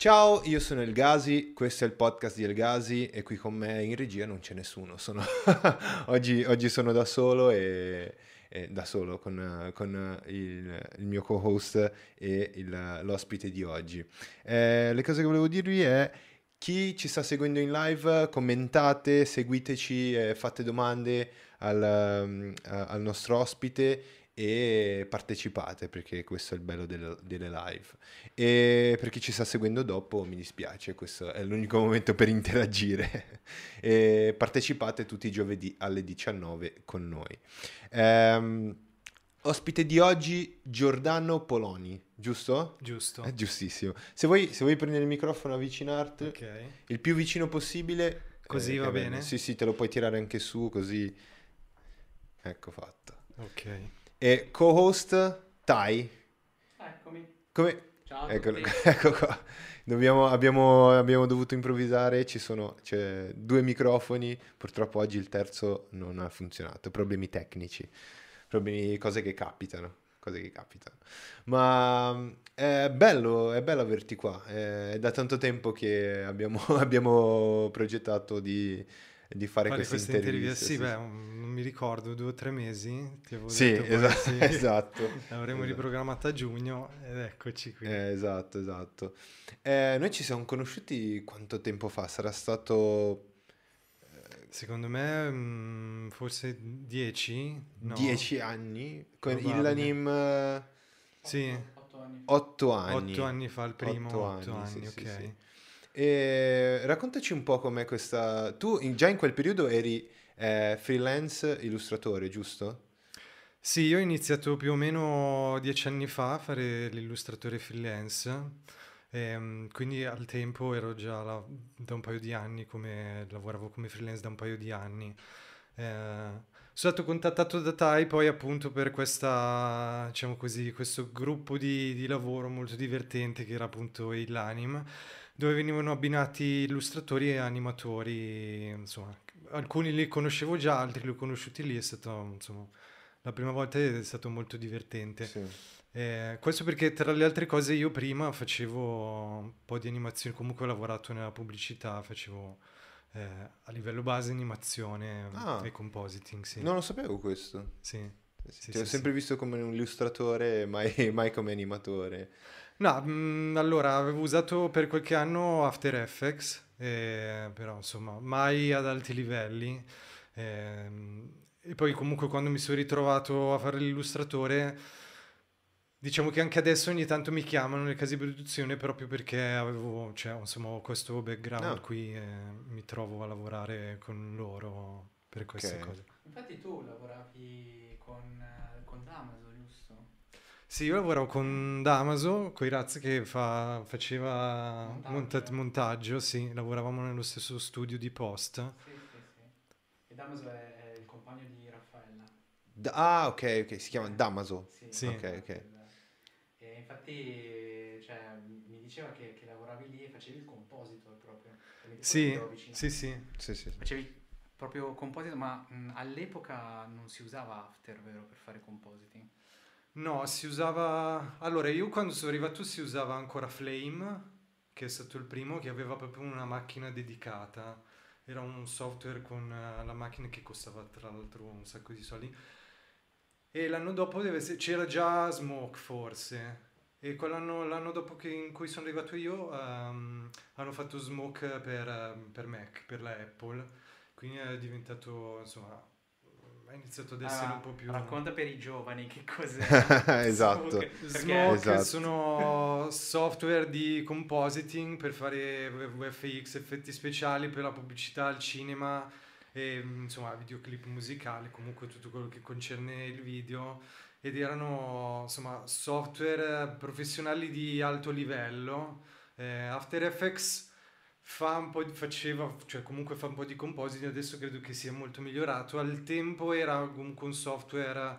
Ciao, io sono El Gasi, questo è il podcast di El Gasi e qui con me in regia non c'è nessuno, sono... oggi, oggi, sono da solo e, e da solo con, con il, il, mio co-host e il, l'ospite di oggi. Eh, le cose che volevo dirvi è chi ci sta seguendo in live, commentate, seguiteci, eh, fate domande al, um, al nostro ospite e partecipate perché questo è il bello del, delle live. E per chi ci sta seguendo dopo mi dispiace, questo è l'unico momento per interagire. e partecipate tutti i giovedì alle 19 con noi. Ehm, ospite di oggi Giordano Poloni, giusto? Giusto. È giustissimo. Se vuoi, se vuoi prendere il microfono avvicinarti, okay. il più vicino possibile. Così eh, va bene? bene? Sì, sì, te lo puoi tirare anche su così. Ecco fatto. Ok. E co-host Tai. Eccomi. Come... Ciao ecco, ecco qua. Dobbiamo, abbiamo, abbiamo, dovuto improvvisare, ci sono c'è due microfoni, purtroppo oggi il terzo non ha funzionato, problemi tecnici, problemi, cose che capitano, cose che capitano. Ma è bello, è bello averti qua, è da tanto tempo che abbiamo, abbiamo progettato di di fare, fare queste, queste interviste. Sì, sì, beh, non mi ricordo, due o tre mesi. Ti avevo sì, detto esatto. Sì. esatto L'avremo esatto. riprogrammata a giugno ed eccoci qui. Eh, esatto, esatto. Eh, noi ci siamo conosciuti quanto tempo fa? Sarà stato... Eh, Secondo me mm, forse dieci? No. Dieci anni? Con Illanim... Sì. Otto anni. Otto anni. Otto anni fa il primo, otto, otto anni, anni sì, ok. Sì, e raccontaci un po' com'è questa... Tu in, già in quel periodo eri eh, freelance illustratore, giusto? Sì, io ho iniziato più o meno dieci anni fa a fare l'illustratore freelance, e, ehm, quindi al tempo ero già la, da un paio di anni come lavoravo come freelance da un paio di anni. Eh, sono stato contattato da Tai poi appunto per questa, diciamo così, questo gruppo di, di lavoro molto divertente che era appunto il Anim dove venivano abbinati illustratori e animatori, insomma, alcuni li conoscevo già, altri li ho conosciuti lì, è stato, insomma, la prima volta è stato molto divertente. Sì. Eh, questo perché tra le altre cose io prima facevo un po' di animazioni, comunque ho lavorato nella pubblicità, facevo eh, a livello base animazione ah, e compositing, sì. Non lo sapevo questo. Sì. sì Ti ho sempre visto come un illustratore, mai, mai come animatore. No, mh, mm, allora avevo usato per qualche anno After Effects, eh, però insomma mai ad alti livelli. Eh, e poi comunque quando mi sono ritrovato a fare l'illustratore, diciamo che anche adesso ogni tanto mi chiamano nelle case di produzione proprio perché avevo, cioè, insomma, questo background no. qui e mi trovo a lavorare con loro per queste okay. cose. Infatti tu lavoravi con. Sì, io lavoravo con Damaso, con i razzi che fa, faceva montaggio. Monta- montaggio, sì, lavoravamo nello stesso studio di post. Sì, sì, sì. E Damaso è, il compagno di Raffaella. Da- ah, ok, ok, si chiama Damaso. Sì, sì. ok, ok. E infatti, cioè, mi diceva che, che, lavoravi lì e facevi il compositor proprio. Sì, sì, sì, sì, sì. Facevi proprio compositor, ma mh, all'epoca non si usava After, vero, per fare compositing? No, si usava... Allora, io quando sono arrivato si usava ancora Flame, che è stato il primo, che aveva proprio una macchina dedicata. Era un software con uh, la macchina che costava tra l'altro un sacco di soldi. E l'anno dopo essere... c'era già Smoke forse. E quell'anno, l'anno dopo che, in cui sono arrivato io um, hanno fatto Smoke per, per Mac, per la Apple. Quindi è diventato, insomma, ha iniziato ad essere ah, un po' più... Racconta per i giovani che cos'è. esatto. Smoke, Smoke esatto. sono software di compositing per fare VFX, effetti speciali per la pubblicità, il cinema e insomma videoclip musicali, comunque tutto quello che concerne il video ed erano insomma software professionali di alto livello. Eh, After Effects fa un po' di, faceva, cioè comunque fa un po' di compositi, adesso credo che sia molto migliorato. Al tempo era comunque un software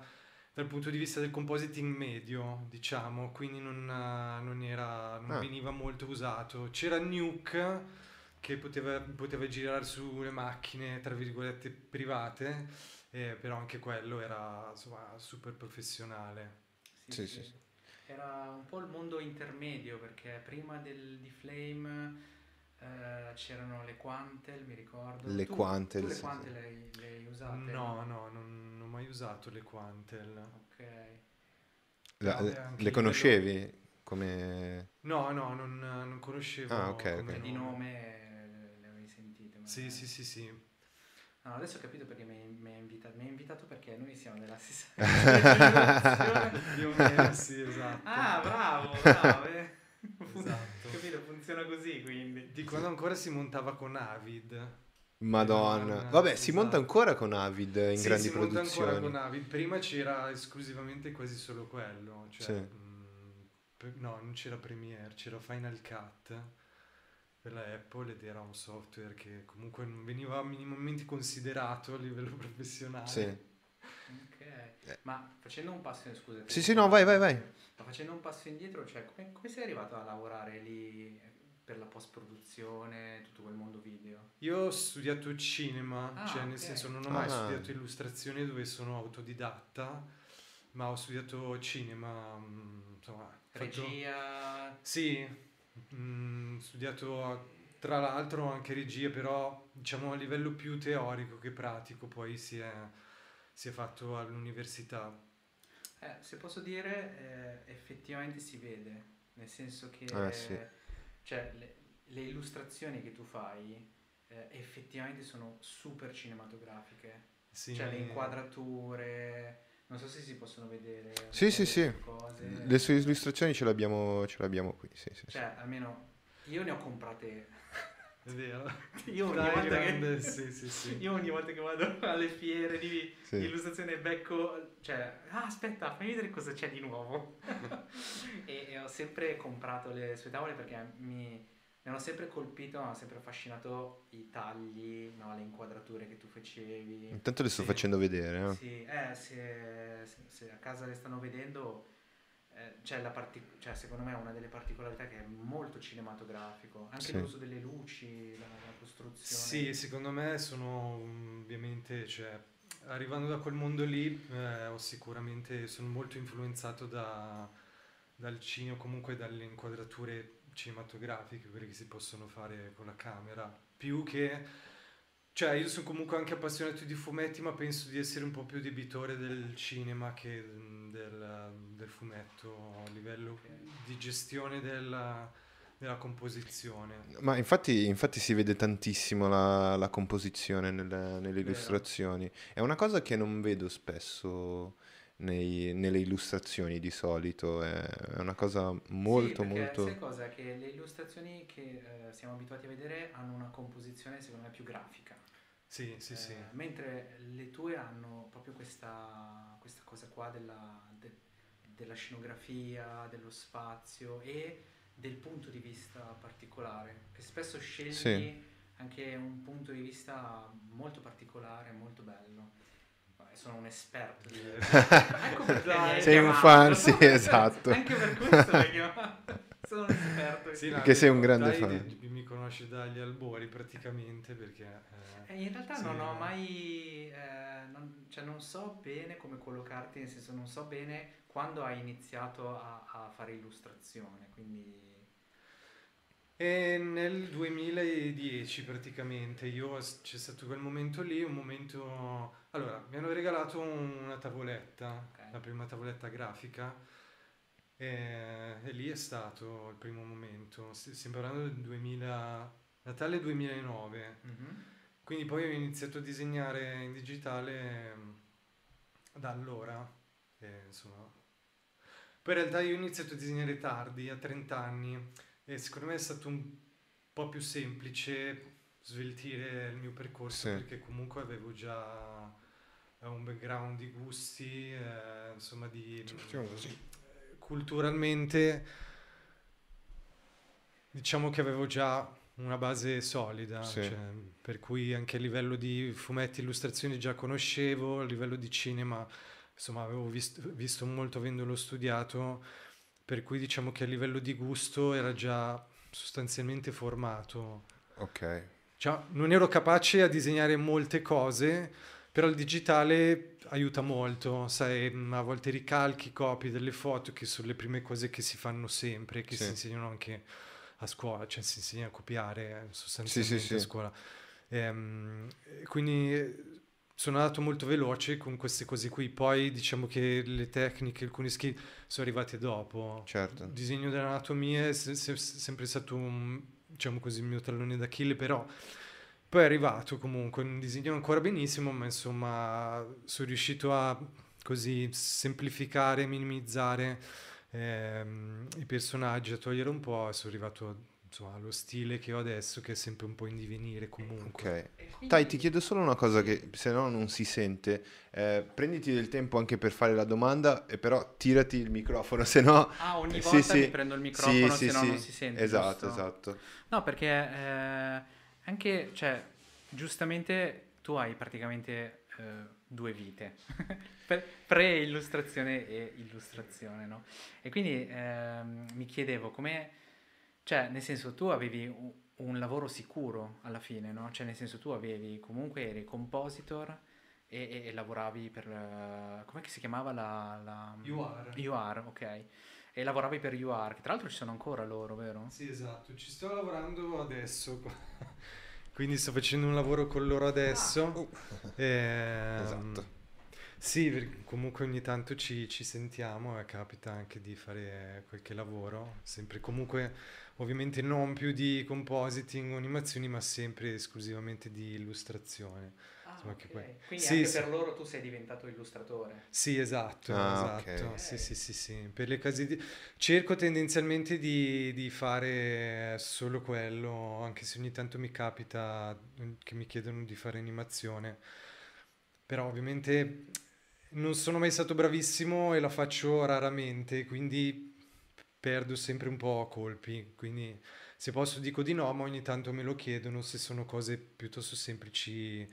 dal punto di vista del compositing medio, diciamo, quindi non, non, era, non ah. veniva molto usato. C'era Nuke che poteva, poteva girare sulle macchine, tra virgolette, private, eh, però anche quello era insomma super professionale. Sì, sì. sì. era un po' il mondo intermedio perché prima del, di Flame eh, c'erano le Quantel, mi ricordo. Le tu, Quantel, tu le sì, Quantel sì. le, le hai usate? No, no, non, non ho mai usato le Quantel. Ok. La- le conoscevi come... No, no, non, non conoscevo. Ah, ok, come ok. Di nome le, le avevi sentite? Sì, magari? sì, sì, sì. No, adesso ho capito perché mi, mi ha invitato. Mi ha invitato perché noi siamo della stessa generazione. Più o meno, sì, esatto. Ah, bravo, bravo. eh. Esatto. Capito, funziona così quindi. Di quando ancora si montava con Avid. Madonna. Non- Vabbè, si esatto. monta ancora con Avid in Sì, grandi si monta ancora produzioni. con Avid. Prima c'era esclusivamente quasi solo quello. Cioè, Sì. mh, per- no, non c'era Premiere, c'era Final Cut per la Apple ed era un software che comunque non veniva minimamente considerato a livello professionale. Sì. Ok. Ma facendo un passo, scusa. Sì, sì, no, vai, vai, vai. Ma facendo un passo indietro, cioè, come, come sei arrivato a lavorare lì per la post-produzione, tutto quel mondo video? Io ho studiato cinema, Ah, cioè nel ok. senso non ho mai Ah. studiato illustrazione dove sono autodidatta, ma ho studiato cinema, mh, insomma, ho fatto- Regia. Sì, mm, ho studiato tra l'altro anche regia, però diciamo a livello più teorico che pratico, poi si è, si è fatto all'università. Eh, se posso dire, eh, effettivamente si vede, nel senso che Eh, sì. cioè, le, le illustrazioni che tu fai eh, effettivamente sono super cinematografiche. Sì, Cioè le inquadrature, non so se si possono vedere. Sì, sì, le sì. Cose. Le sue illustrazioni ce l'abbiamo, ce l'abbiamo qui, sì, sì, sì. Cioè, almeno io ne ho comprate. È vero. Io ogni, Dai, volta grande, che, sì, sì, sì. io ogni volta che vado alle fiere di Sì. illustrazione becco, cioè, ah, aspetta, fammi vedere cosa c'è di nuovo. e, e ho sempre comprato le sue tavole perché mi, mi hanno sempre colpito, mi hanno sempre affascinato i tagli, no, le inquadrature che tu facevi. Intanto le sto Sì. facendo vedere. eh. Sì, eh, se, se- se a casa le stanno vedendo, c'è la parti- cioè, secondo me è una delle particolarità che è molto cinematografico. Anche Sì. l'uso delle luci, la, la costruzione. Sì, secondo me sono ovviamente, cioè, arrivando da quel mondo lì, eh, ho sicuramente, sono molto influenzato da, dal cinema, comunque dalle inquadrature cinematografiche, quelle che si possono fare con la camera, più che, cioè io sono comunque anche appassionato di fumetti, ma penso di essere un po' più debitore del cinema che mm, del, del fumetto a livello di gestione della, della composizione. Ma infatti, infatti si vede tantissimo la, la composizione nelle, nelle illustrazioni. È una cosa che non vedo spesso nei- nelle illustrazioni di solito, è, è una cosa molto sì, molto... sai cosa? Che le illustrazioni che eh, siamo abituati a vedere hanno una composizione secondo me più grafica. Sì, sì, sì. Eh, mentre le tue hanno proprio questa, questa cosa qua della, de- della scenografia, dello spazio e del punto di vista particolare, che spesso scegli Sì. anche un punto di vista molto particolare, molto bello. Sono un esperto di... ecco perché Sei un fan, sì, esatto. Anche per questo chiamato. Sono un esperto. Sì, no, Perché sei un grande dai, fan. di- Mi conosci dagli albori praticamente perché... eh, Eh, in realtà sì. non ho mai, eh, non, cioè non so bene come collocarti, nel senso non so bene quando hai iniziato a, a fare illustrazione, quindi... E nel 2010 praticamente io c'è stato quel momento lì, un momento... Allora, mi hanno regalato una tavoletta, Ok. la prima tavoletta grafica e, e lì è stato il primo momento. Stiamo parlando del 2000, Natale 2009. Mhm. Quindi poi ho iniziato a disegnare in digitale da allora. e, insomma. Poi in realtà io ho iniziato a disegnare tardi, a 30 anni, e secondo me è stato un po' più semplice sveltire il mio percorso Sì. perché comunque avevo già un background di gusti, eh, insomma di così. culturalmente diciamo che avevo già una base solida, Sì. cioè, per cui anche a livello di fumetti, illustrazioni già conoscevo, a livello di cinema insomma avevo visto, visto molto avendolo studiato, per cui diciamo che a livello di gusto era già sostanzialmente formato. Ok. Cioè, non ero capace a disegnare molte cose, Però il digitale aiuta molto, sai, a volte ricalchi, copi delle foto che sono le prime cose che si fanno sempre, che Sì. si insegnano anche a scuola, cioè si insegna a copiare eh, sostanzialmente sì, a sì. scuola. Ehm, quindi eh, sono andato molto veloce con queste cose qui, poi diciamo che le tecniche, alcuni skill sono arrivati dopo. Certo. Il disegno dell'anatomia è se- se- sempre stato un, diciamo così, il mio tallone d'Achille, però poi è arrivato comunque, un disegno ancora benissimo, ma insomma sono riuscito a così semplificare, minimizzare ehm, i personaggi, a togliere un po' e sono arrivato insomma, allo stile che ho adesso, che è sempre un po' in divenire comunque. Ok. Tai, ti chiedo solo una cosa che se no non si sente. Eh, prenditi del tempo anche per fare la domanda, e però tirati il microfono, se no... Ah, ogni sì, volta sì. mi prendo il microfono, Sì, sì, se no sì. non si sente. Esatto, giusto? esatto. No, perché eh, anche, cioè, giustamente tu hai praticamente eh, due vite, Pre- pre-illustrazione e illustrazione, no? E quindi ehm, mi chiedevo come, cioè, nel senso, tu avevi un, un lavoro sicuro alla fine, no? Cioè, nel senso, tu avevi, comunque eri compositor e, e- e lavoravi per, eh, com'è che si chiamava la... la... UR. UR, ok. E lavoravi per UR, che tra l'altro ci sono ancora loro, vero? Sì, esatto, ci sto lavorando adesso, quindi sto facendo un lavoro con loro adesso. Ehm, Esatto. Sì, comunque ogni tanto ci, ci sentiamo e capita anche di fare qualche lavoro, sempre comunque ovviamente non più di compositing o animazioni, ma sempre esclusivamente di illustrazione. Ah, Insomma, che ok. poi- Quindi Sì, anche sì. per loro tu sei diventato illustratore. Sì, esatto, Ah, esatto. ok. Sì, sì, sì, sì. Per le case di... Cerco tendenzialmente di, di fare solo quello, anche se ogni tanto mi capita che mi chiedono di fare animazione. Però ovviamente non sono mai stato bravissimo e la faccio raramente, quindi perdo sempre un po' colpi. Quindi se posso dico di no, ma ogni tanto me lo chiedono, se sono cose piuttosto semplici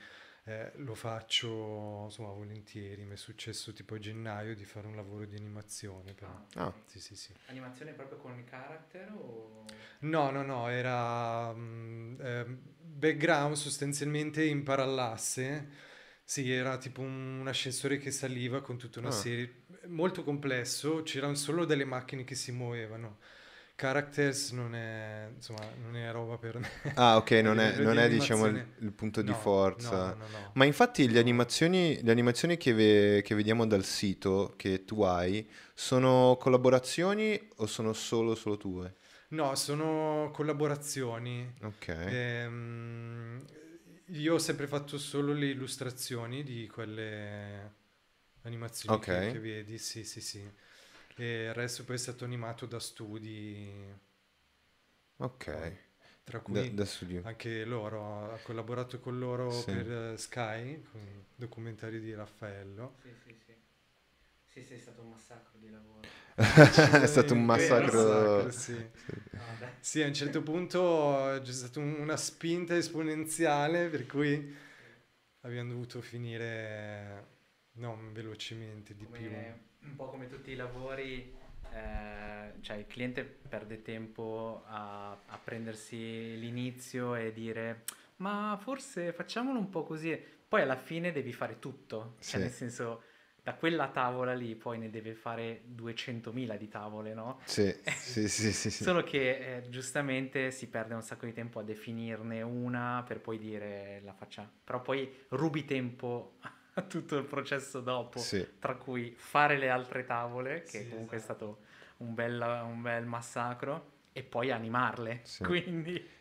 eh, lo faccio insomma volentieri. Mi è successo tipo a gennaio di fare un lavoro di animazione, però. Ah, Ah. ok. Sì, sì, sì. Animazione proprio con il character o... No, no, no, era mm, ehm, background sostanzialmente in parallasse. Sì, era tipo un, un ascensore che saliva con tutta una Ah. serie molto complesso, c'erano solo delle macchine che si muovevano. Characters non è, insomma, non è roba per me. Ah, ok, non è, non di è diciamo il, il punto di No, forza. No, no. Ma infatti le animazioni, le animazioni che, ve- che vediamo dal sito che tu hai sono collaborazioni o sono solo, solo tue? No, sono collaborazioni. Ok. Ehm, io ho sempre fatto solo le illustrazioni di quelle animazioni Ok. che, che vedi, sì, sì, sì. E il resto poi è stato animato da studi, Ok. tra Da, cui da studio. anche loro, ho collaborato con loro Sì. per eh, Sky, con il documentario di Raffaello. Sì, sì, sì. Sì, sì, è stato un massacro di lavoro. è stato un massacro. massacro, sì. No, dai. Sì, a un certo punto c'è stata un- una spinta esponenziale per cui abbiamo dovuto finire non velocemente di più. Un po' come tutti i lavori, eh, cioè il cliente perde tempo a, a prendersi l'inizio e dire ma forse facciamolo un po' così. Poi alla fine devi fare tutto, cioè Sì. nel senso da quella tavola lì poi ne deve fare 200.000 di tavole, no? Sì, sì, sì, sì, sì. Solo che eh, giustamente si perde un sacco di tempo a definirne una per poi dire la facciamo. Però poi rubi tempo tutto il processo dopo, Sì. tra cui fare le altre tavole, che Sì, comunque esatto. è stato un bel, un bel massacro, e poi animarle. Sì. Quindi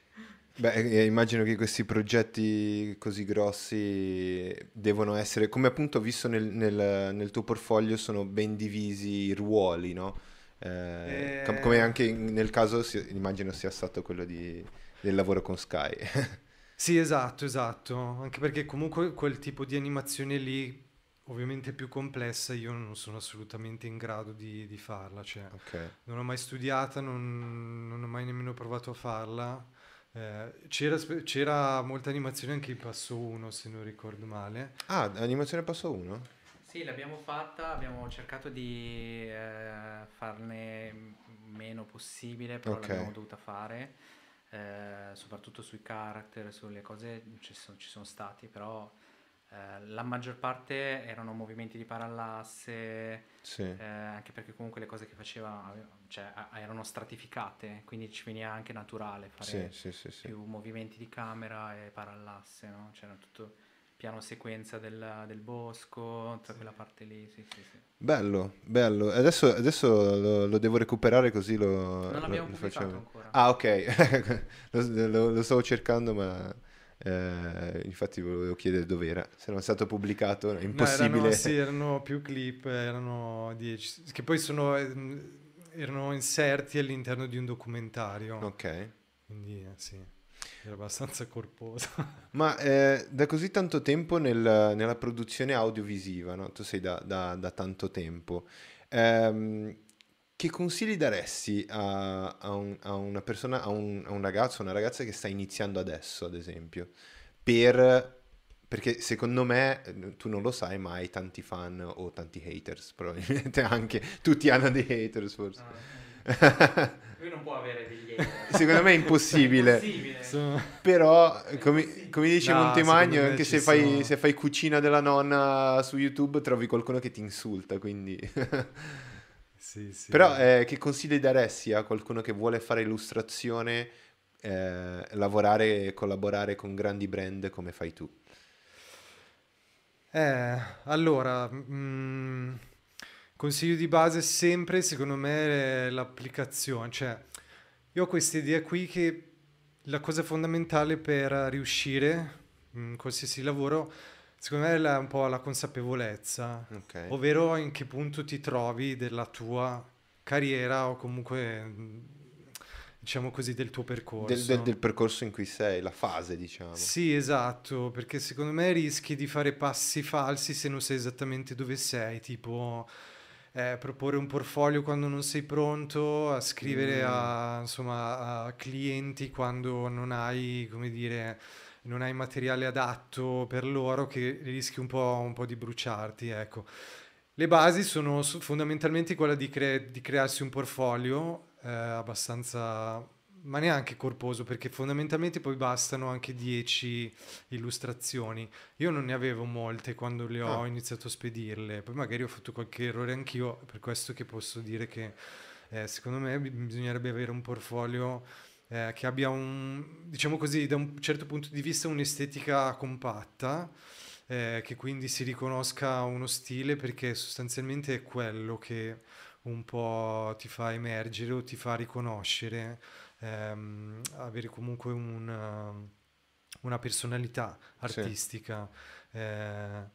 Beh, eh, immagino che questi progetti così grossi devono essere, come appunto ho visto nel, nel- nel tuo portfolio, sono ben divisi i ruoli, no? Eh, Eh. com- come anche nel caso, immagino sia stato quello di- del lavoro con Sky. Sì, esatto, esatto, anche perché comunque quel tipo di animazione lì, ovviamente più complessa, io non sono assolutamente in grado di, di farla, cioè Ok. non l'ho mai studiata, non, non ho mai nemmeno provato a farla. Eh, c'era, c'era molta animazione anche in passo 1, se non ricordo male. Ah, animazione passo 1? sì, l'abbiamo fatta, abbiamo cercato di eh, farne meno possibile, però Ok. l'abbiamo dovuta fare. Eh, soprattutto sui character, sulle cose ci sono, ci sono stati, però eh, la maggior parte erano movimenti di parallasse, Sì. eh, anche perché comunque le cose che faceva cioè, a- erano stratificate, quindi ci veniva anche naturale fare sì, sì. più movimenti di camera e parallasse, no? C'era tutto piano sequenza del, del bosco, tutta quella parte lì, sì, sì, sì. Bello, bello. Adesso, adesso lo, lo devo recuperare così lo, Non l'abbiamo lo pubblicato facciamo. ancora. Ah, ok. lo, lo- stavo cercando, ma eh, infatti volevo chiedere dov'era. Se non è stato pubblicato è No, impossibile. erano, sì, erano più clip, erano 10, che poi sono, erano inserti all'interno di un documentario, Ok. quindi eh, sì, era abbastanza corposo. Ma eh, da così tanto tempo nel- nella produzione audiovisiva, no? Tu sei da, da- da tanto tempo. Ehm, che consigli daresti a, a un- a una persona, a un, a un ragazzo, una ragazza che sta iniziando adesso, ad esempio, per, perché secondo me, eh, tu non lo sai, ma hai tanti fan o tanti haters, probabilmente anche, tutti hanno dei haters forse. Ah, lui non può avere degli. Secondo me è impossibile. È impossibile. Però, come, come dice No, Montemagno, anche se fai, sono- se fai cucina della nonna su YouTube, trovi qualcuno che ti insulta, quindi... sì, sì. Però, eh, che consigli daresti a qualcuno che vuole fare illustrazione, eh, lavorare e collaborare con grandi brand come fai tu? Eh, allora, mm, consiglio di base sempre, secondo me, è l'applicazione. Cioè, io ho questa idea qui che la cosa fondamentale per riuscire in qualsiasi lavoro, secondo me, è la- un po' la consapevolezza, Ok. ovvero in che punto ti trovi della tua carriera o comunque, diciamo così, del tuo percorso. Del, del- del percorso in cui sei, la fase, diciamo. Sì, esatto, perché secondo me rischi di fare passi falsi se non sai esattamente dove sei, tipo eh, proporre un portfolio quando non sei pronto, a scrivere Mm. a, insomma, a clienti quando non hai, come dire, non hai materiale adatto per loro, che rischi un po', un po' di bruciarti, ecco. Le basi sono fondamentalmente quella di, cre- di crearsi un portfolio eh, abbastanza, ma neanche corposo, perché fondamentalmente poi bastano anche 10 illustrazioni. Io non ne avevo molte quando le ho Ah. iniziato a spedirle, poi magari ho fatto qualche errore anch'io, per questo che posso dire che eh, secondo me bi- bisognerebbe avere un portfolio eh, che abbia un, diciamo così, da un certo punto di vista un'estetica compatta, eh, che quindi si riconosca uno stile perché sostanzialmente è quello che un po' ti fa emergere o ti fa riconoscere, ehm, avere comunque una, una personalità Sì. artistica. Eh,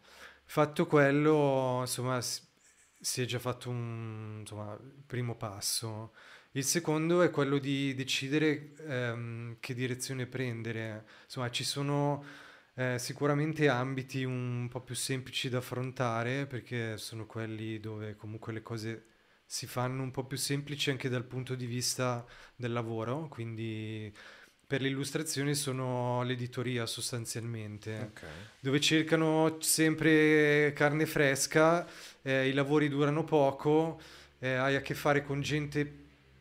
fatto quello, insomma, si è già fatto un insomma, primo passo. Il secondo è quello di decidere ehm, che direzione prendere. Insomma, ci sono eh, sicuramente ambiti un po' più semplici da affrontare perché sono quelli dove comunque le cose si fanno un po' più semplici anche dal punto di vista del lavoro, quindi per l'illustrazione sono l'editoria sostanzialmente Ok. dove cercano sempre carne fresca, eh, i lavori durano poco, eh, hai a che fare con gente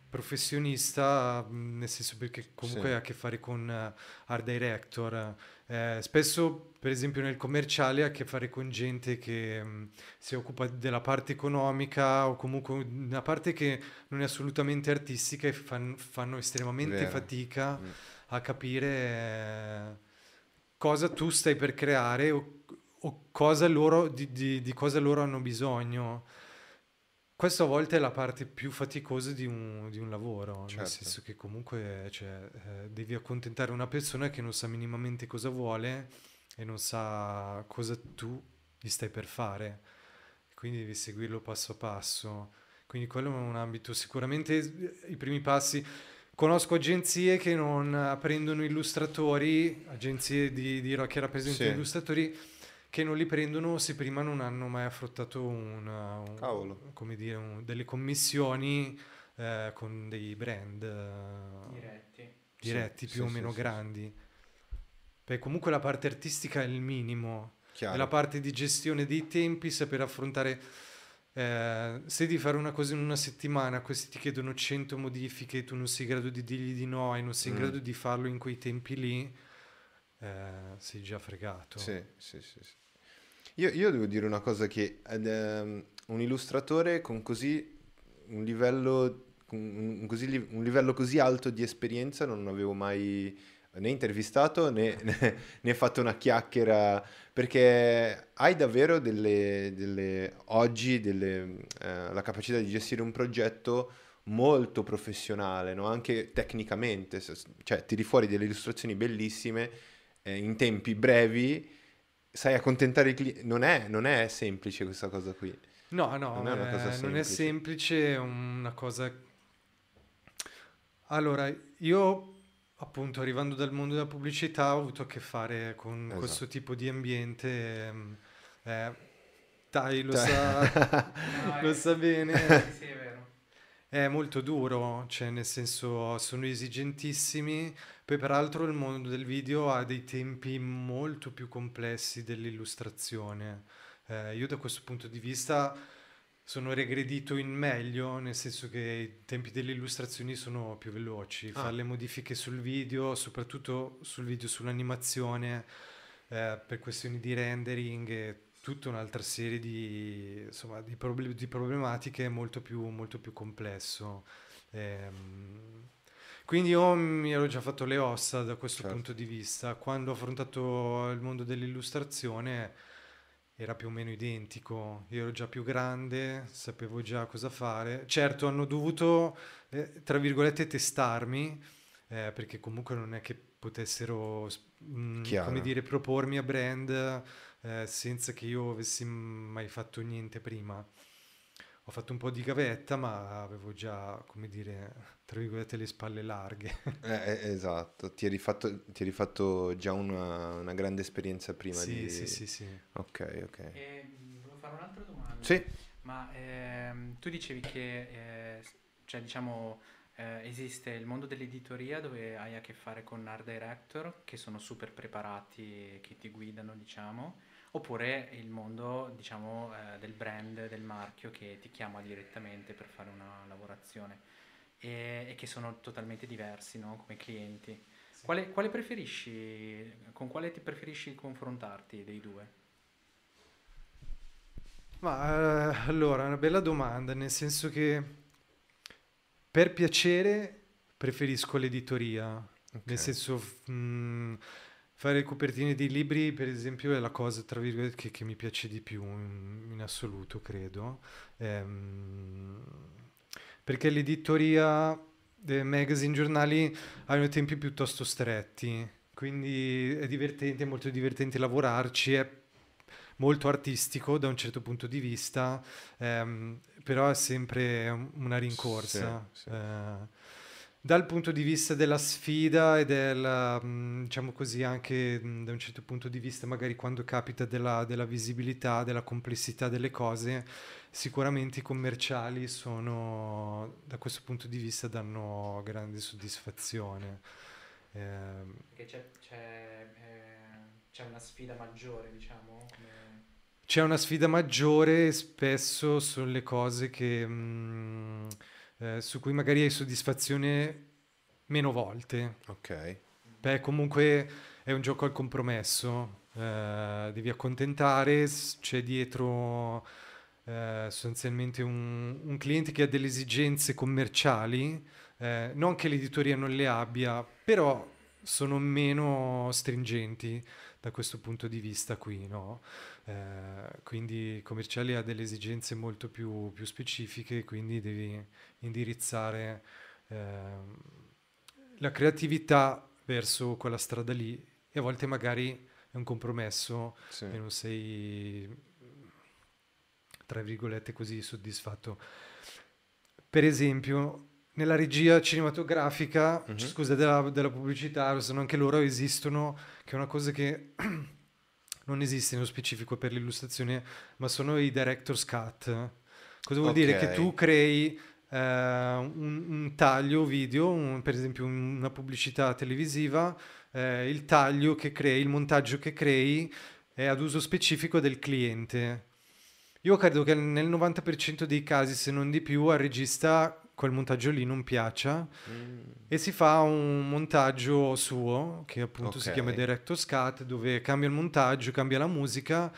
professionista, mh, nel senso perché comunque Sì. hai a che fare con eh, art director. Eh, spesso, per esempio, nel commerciale hai a che fare con gente che mh, si occupa della parte economica o comunque una parte che non è assolutamente artistica e fan- fanno estremamente Vero. fatica Mm. a capire eh, cosa tu stai per creare o, o cosa loro, di, di- di cosa loro hanno bisogno. Questo a volte è la parte più faticosa di un, di un lavoro, nel Certo. senso che comunque cioè, eh, devi accontentare una persona che non sa minimamente cosa vuole e non sa cosa tu gli stai per fare. Quindi devi seguirlo passo a passo. Quindi quello è un ambito sicuramente i primi passi. Conosco agenzie che non eh, prendono illustratori, agenzie di, di ro- che rappresentano Sì. illustratori che non li prendono se prima non hanno mai affrontato una- un- Cavolo. come dire, un- delle commissioni eh, con dei brand eh, Diretti. diretti Sì, più o sì, meno sì, grandi. Perché comunque la parte artistica è il minimo. Chiaro. E la parte di gestione dei tempi, saper affrontare, eh, se devi fare una cosa in una settimana, questi ti chiedono 100 modifiche e tu non sei in grado di dirgli di no e non sei in Mm. grado di farlo in quei tempi lì, eh, sei già fregato. Sì, sì, sì, sì. Io, io devo dire una cosa che um, un illustratore con così un livello, un, così, un livello così alto di esperienza non avevo mai né intervistato né, né, né, fatto una chiacchiera perché hai davvero delle, delle oggi delle, eh, la capacità di gestire un progetto molto professionale, no? anche tecnicamente, cioè tiri fuori delle illustrazioni bellissime eh, in tempi brevi, sai accontentare i clienti, non è, non è semplice questa cosa qui. No, no, non è, una cosa semplice. non è semplice, è una cosa... Allora, io appunto arrivando dal mondo della pubblicità ho avuto a che fare con esatto. questo tipo di ambiente. Ehm, eh, dai, lo sa, lo sa bene. È molto duro, cioè nel senso sono esigentissimi, poi peraltro il mondo del video ha dei tempi molto più complessi dell'illustrazione. Eh, io da questo punto di vista sono regredito in meglio, nel senso che i tempi delle illustrazioni sono più veloci, ah. fare le modifiche sul video, soprattutto sul video sull'animazione, eh, per questioni di rendering e tutta un'altra serie di, insomma, di, proble- di problematiche molto più, molto più complesso. Ehm, quindi io mi ero già fatto le ossa da questo certo. punto di vista. Quando ho affrontato il mondo dell'illustrazione era più o meno identico, io ero già più grande, sapevo già cosa fare. Certo, hanno dovuto, eh, tra virgolette, testarmi, eh, perché comunque non è che potessero, mh, mm, come dire, propormi a brand eh, senza che io avessi mai fatto niente prima ho fatto un po' di gavetta, ma avevo già, come dire, tra virgolette, le spalle larghe. Eh, eh, esatto, ti eri, fatto, ti eri fatto già una, una, grande esperienza prima sì, di... Sì, sì, sì. Ok, ok. E, volevo fare un'altra domanda. Sì. Ma ehm, tu dicevi che, eh, cioè, diciamo, eh, esiste il mondo dell'editoria dove hai a che fare con art director che sono super preparati, che ti guidano, diciamo oppure il mondo diciamo eh, del brand, del marchio che ti chiama direttamente per fare una lavorazione e, e che sono totalmente diversi no? come clienti. Sì. Quale, quale preferisci, con quale ti preferisci confrontarti dei due? Ma uh, allora, una bella domanda, nel senso che per piacere preferisco l'editoria, okay. nel senso mh, mm, Fare copertine di libri, per esempio, è la cosa, tra virgolette, che, che mi piace di più in, in assoluto, credo. Ehm, perché l'editoria dei magazine, giornali hanno tempi piuttosto stretti, quindi è divertente, è molto divertente lavorarci, è molto artistico da un certo punto di vista, ehm, però è sempre una rincorsa. Sì, sì. Eh, dal punto di vista della sfida e del, mm, diciamo così, anche mm, da un certo punto di vista, magari quando capita della, della visibilità, della complessità delle cose, sicuramente i commerciali sono, da questo punto di vista, danno grande soddisfazione. Eh, Perché c'è, c'è, eh, c'è, una sfida maggiore, diciamo? Come... C'è una sfida maggiore, spesso sono le cose che... Mh, mm, eh, su cui magari hai soddisfazione meno volte. Ok. Beh, comunque è un gioco al compromesso, eh, devi accontentare, c'è dietro eh, sostanzialmente un, un, cliente che ha delle esigenze commerciali, eh, non che l'editoria non le abbia, però sono meno stringenti da questo punto di vista qui, no? Eh, quindi commerciali ha delle esigenze molto più, più specifiche, quindi devi indirizzare eh, la creatività verso quella strada lì e a volte magari è un compromesso sì. e non sei tra virgolette così soddisfatto. Per esempio, nella regia cinematografica, mm-hmm. scusa, della, della pubblicità, sono anche loro esistono, che è una cosa che non esiste nello specifico per l'illustrazione, ma sono i director's cut. Cosa vuol okay. dire? Che tu crei eh, un, un, taglio video, un, per esempio una pubblicità televisiva, eh, il taglio che crei, il montaggio che crei è ad uso specifico del cliente. Io credo che nel 90% dei casi, se non di più, al regista quel montaggio lì non piaccia mm. e si fa un montaggio suo che appunto okay. si chiama Director's Cut dove cambia il montaggio, cambia la musica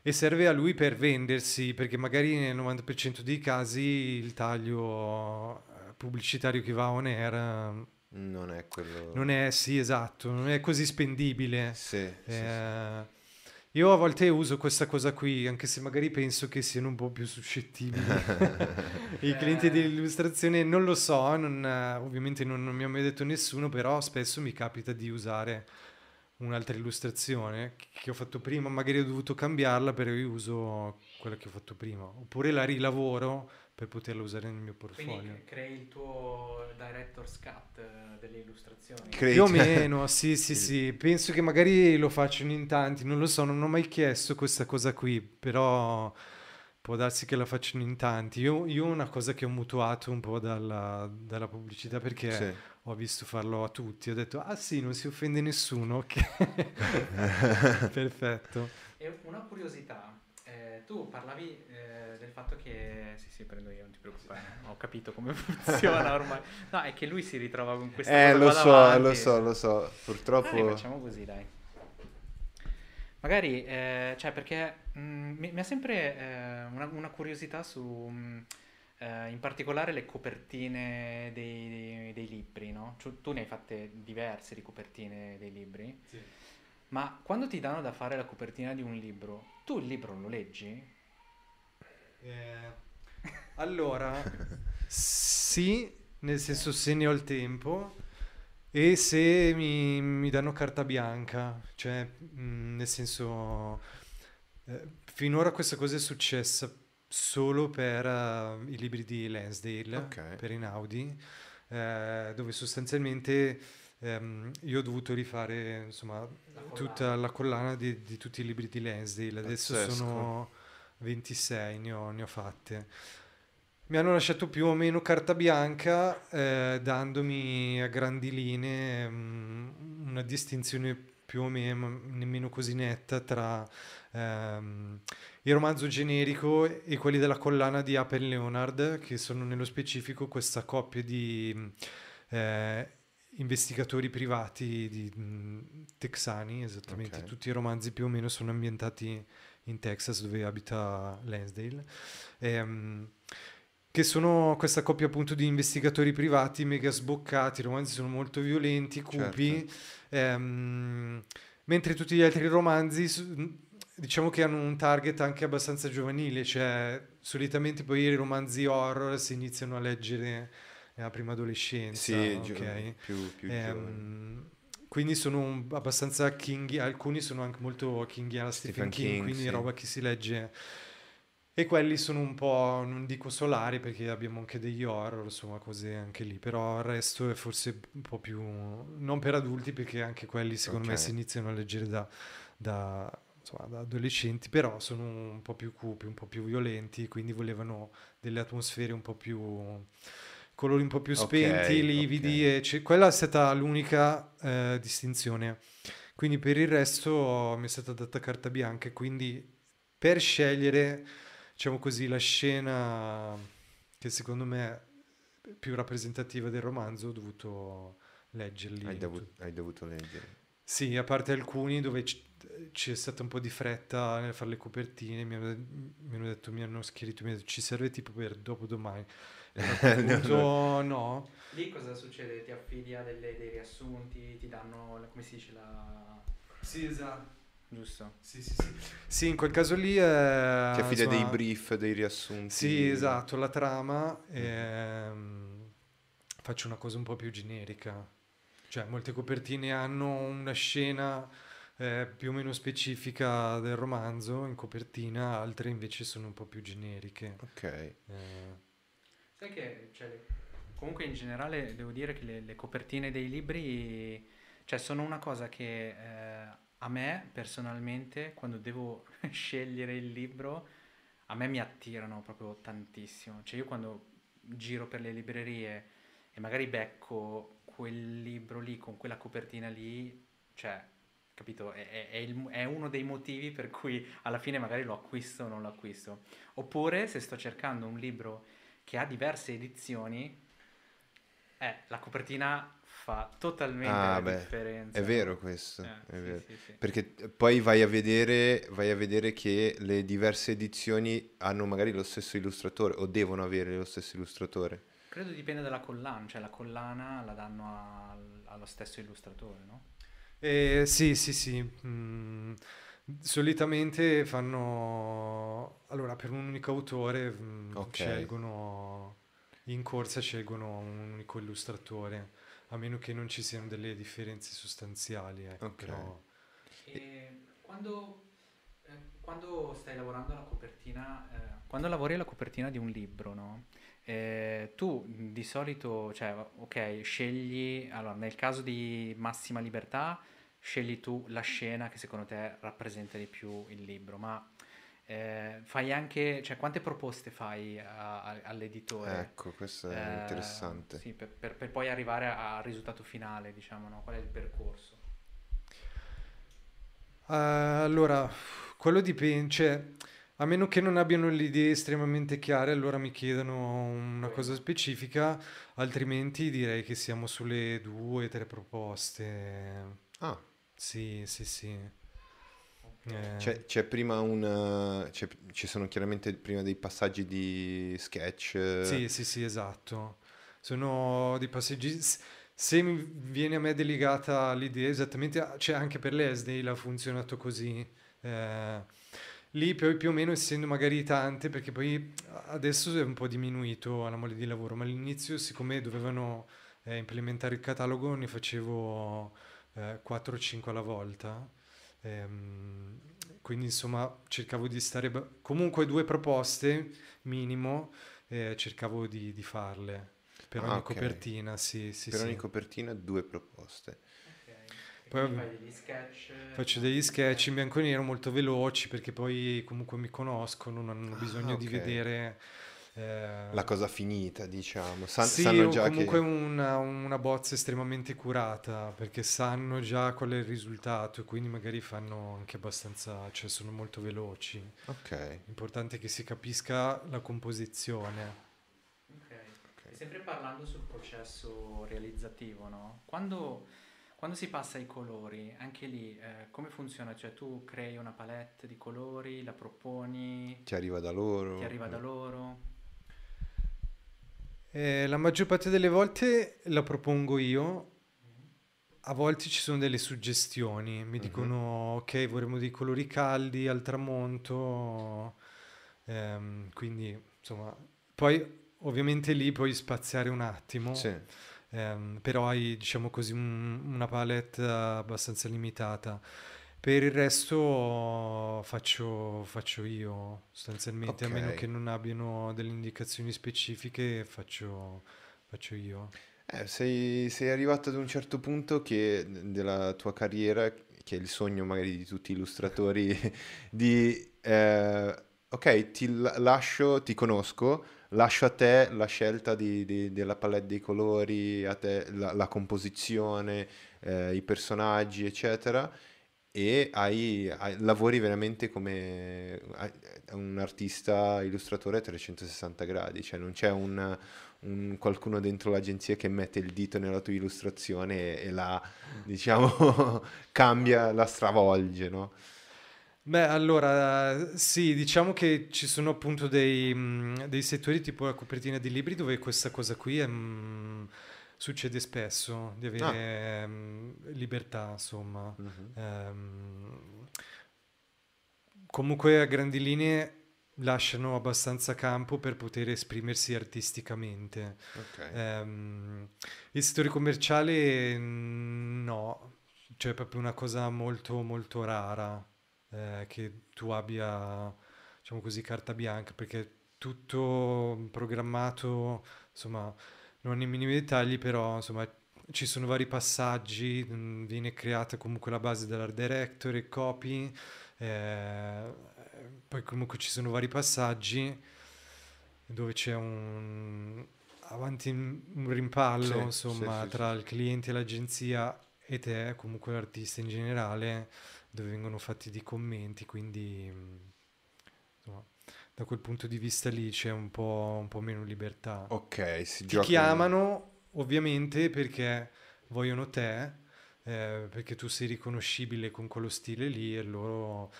e serve a lui per vendersi, perché magari nel 90% dei casi il taglio eh, pubblicitario che va on air non è quello... Non è, sì, esatto, non è così spendibile. Sì, eh, sì, sì. Io a volte uso questa cosa qui, anche se magari penso che siano un po' più suscettibili. I clienti dell'illustrazione non lo so, non, ovviamente non, non mi ha mai detto nessuno, però spesso mi capita di usare un'altra illustrazione che ho fatto prima, magari ho dovuto cambiarla, però io uso quella che ho fatto prima, oppure la rilavoro per poterla usare nel mio portfolio. Quindi crei il tuo director's cut eh, delle illustrazioni? Crei... Più o meno, sì, sì, sì. Penso che magari lo facciano in tanti, non lo so, non ho mai chiesto questa cosa qui, però può darsi che la facciano in tanti. Io, io una cosa che ho mutuato un po' dalla, dalla pubblicità perché sì. Ho visto farlo a tutti, ho detto, ah sì, non si offende nessuno, ok. Perfetto. E una curiosità, eh, tu parlavi eh, del fatto che... Sì, sì, prendo io, non ti preoccupare, ho capito come funziona ormai. No, è che lui si ritrova con questa eh, cosa lo so, davanti. lo so, lo so, purtroppo... Magari facciamo così, dai. Magari, eh, cioè, perché mh, mm, mi, mi, ha sempre eh, una, una, curiosità su... Mh, mm, eh, in particolare le copertine dei, dei, dei libri, no? Cioè, tu ne hai fatte diverse di copertine dei libri. Sì. Ma quando ti danno da fare la copertina di un libro, tu il libro lo leggi? Eh, allora, sì, nel senso se ne ho il tempo e se mi, mi danno carta bianca, cioè mh, mm, nel senso eh, finora questa cosa è successa solo per uh, i libri di Lansdale, okay. per Inaudi, eh, dove sostanzialmente ehm, io ho dovuto rifare insomma la tutta la collana di, di, tutti i libri di Lansdale, adesso Pazzesco. sono 26, ne ho, ne ho fatte mi hanno lasciato più o meno carta bianca, eh, dandomi a grandi linee mh, mm, una distinzione più o meno nemmeno così netta tra ehm, il romanzo generico e quelli della collana di Apple Leonard, che sono nello specifico questa coppia di eh, investigatori privati di, mh, mm, texani, esattamente okay. tutti i romanzi più o meno sono ambientati in Texas dove abita Lansdale. E, ehm, che sono questa coppia appunto di investigatori privati mega sboccati, i romanzi sono molto violenti, cupi, certo. ehm, mentre tutti gli altri romanzi diciamo che hanno un target anche abbastanza giovanile, cioè solitamente poi i romanzi horror si iniziano a leggere nella prima adolescenza, sì, okay? più, più ehm, quindi sono abbastanza King, alcuni sono anche molto Kingiana, Stephen, Stephen King, King, quindi sì. roba che si legge e quelli sono un po', non dico solari perché abbiamo anche degli horror, insomma, cose anche lì, però il resto è forse un po' più, non per adulti perché anche quelli secondo okay. me si iniziano a leggere da, da, insomma, da, adolescenti, però sono un po' più cupi, un po' più violenti, quindi volevano delle atmosfere un po' più colori un po' più spenti, okay, lividi, okay. c- quella è stata l'unica eh, distinzione. Quindi per il resto mi è stata data carta bianca, quindi per scegliere diciamo così, la scena che secondo me è più rappresentativa del romanzo ho dovuto leggerli. Hai, dovu- hai dovuto leggere? Sì, a parte alcuni dove c- c'è stata un po' di fretta nel fare le copertine, mi hanno, mi hanno detto, mi hanno scritto, mi hanno detto, ci serve tipo per dopo domani. Punto, no. Lì cosa succede? Ti affidi a delle, dei riassunti, ti danno, come si dice, la... Sì, esatto giusto? Sì, sì, sì. Sì, in quel caso lì... Eh, Ti affida dei brief, dei riassunti. Sì, esatto, la trama. E, ehm, faccio una cosa un po' più generica. Cioè, molte copertine hanno una scena eh, più o meno specifica del romanzo in copertina, altre invece sono un po' più generiche. Ok. Eh. Sai che, cioè, comunque in generale devo dire che le, le copertine dei libri, cioè, sono una cosa che... Eh, a me personalmente, quando devo scegliere il libro, a me mi attirano proprio tantissimo. Cioè io quando giro per le librerie e magari becco quel libro lì con quella copertina lì, cioè, capito? È, è, il, è, uno dei motivi per cui alla fine magari lo acquisto o non lo acquisto. Oppure se sto cercando un libro che ha diverse edizioni, Eh, la copertina fa totalmente Ah, la beh, differenza. È vero questo, Eh, è sì, vero. sì, sì. Perché poi vai a vedere, vai a vedere che le diverse edizioni hanno magari lo stesso illustratore o devono avere lo stesso illustratore. Credo dipende dalla collana, cioè la collana la danno al- allo stesso illustratore, no? Eh, sì, sì, sì. mm, solitamente fanno... Allora, per un unico autore mm, Ok. scelgono... In corsa scelgono un unico illustratore, a meno che non ci siano delle differenze sostanziali, ecco, Ok. però... E quando, eh, quando stai lavorando alla copertina, eh, quando lavori alla copertina di un libro, no? Eh, tu di solito, cioè, ok, scegli, allora nel caso di massima libertà, scegli tu la scena che secondo te rappresenta di più il libro, ma eh, fai anche, cioè, quante proposte fai a- a- all'editore? Ecco, questo è Eh, interessante. Sì, per, per- per poi arrivare al risultato finale, diciamo, no? Qual è il percorso? Eh, allora, quello dipende, cioè, a meno che non abbiano le idee estremamente chiare, allora mi chiedono una cosa specifica, altrimenti direi che siamo sulle due o tre proposte. Ah, Sì, sì, sì. Eh, c'è, c'è prima un... c'è- ci sono chiaramente prima dei passaggi di sketch. eh, Sì, sì, sì, esatto. Sono dei passaggi. Se mi viene a me delegata l'idea, esattamente, cioè anche per l'Esdale ha funzionato così. Eh, lì poi più o meno essendo magari tante, perché poi adesso è un po' diminuito la mole di lavoro, ma all'inizio, siccome dovevano eh, implementare il catalogo, ne facevo eh, 4-5 alla volta. Ehm, quindi insomma cercavo di stare comunque due proposte minimo eh, cercavo di, di farle per Ah, ogni ok. copertina, sì, sì, per sì. ogni copertina due proposte. Ok. E Poi degli sketch. Faccio degli sketch in bianco e nero molto veloci perché poi comunque mi conoscono, non hanno Ah, bisogno di ok. vedere eh, La cosa finita, diciamo. San- sì, sanno già comunque che... una, una bozza estremamente curata perché sanno già qual è il risultato e quindi magari fanno anche abbastanza, cioè sono molto veloci. Ok. L'importante è che si capisca la composizione. Ok. E sempre parlando sul processo realizzativo, no? Quando, quando si passa ai colori, anche lì, eh, come funziona? Cioè tu crei una palette di colori, la proponi, Ti arriva da loro. ti arriva da loro? Eh, la maggior parte delle volte la propongo io, a volte ci sono delle suggestioni, mi Mhm. dicono ok, vorremmo dei colori caldi al tramonto, ehm, quindi insomma, poi ovviamente lì puoi spaziare un attimo, Sì. ehm, però hai diciamo così un- una palette abbastanza limitata. Per il resto faccio, faccio io sostanzialmente, a meno che non abbiano delle indicazioni specifiche, faccio, faccio io. Eh, sei, sei arrivato ad un certo punto che, della tua carriera, che è il sogno magari di tutti gli illustratori, di eh, ok, ti la- lascio, ti conosco, lascio a te la scelta di- di- della palette dei colori, a te la, la composizione, eh, i personaggi, eccetera, e hai- hai- lavori veramente come un artista illustratore a 360 gradi, cioè non c'è un un- qualcuno dentro l'agenzia che mette il dito nella tua illustrazione e, e la, diciamo, cambia, la stravolge, no? Beh, allora, sì, diciamo che ci sono appunto dei, dei settori tipo la copertina di libri dove questa cosa qui è, mh, succede spesso, di avere mh, libertà, insomma. Mhm. Ehm, comunque a grandi linee lasciano abbastanza campo per poter esprimersi artisticamente. Ok. Ehm, il settore commerciale mm, no, cioè è proprio una cosa molto molto rara eh, che tu abbia, diciamo così, carta bianca, perché è tutto programmato, insomma, non nei minimi dettagli, però insomma ci sono vari passaggi, mm, viene creata comunque la base dell'art director e copy, eh, poi comunque ci sono vari passaggi dove c'è un avanti un rimpallo, Sì, insomma, sì, sì, tra il cliente, l'agenzia e te, comunque l'artista in generale, dove vengono fatti dei commenti, quindi mm, da quel punto di vista lì c'è un po', un po' meno libertà. Ok, si Ti gioca... chiamano ovviamente perché vogliono te, eh, perché tu sei riconoscibile con quello stile lì e loro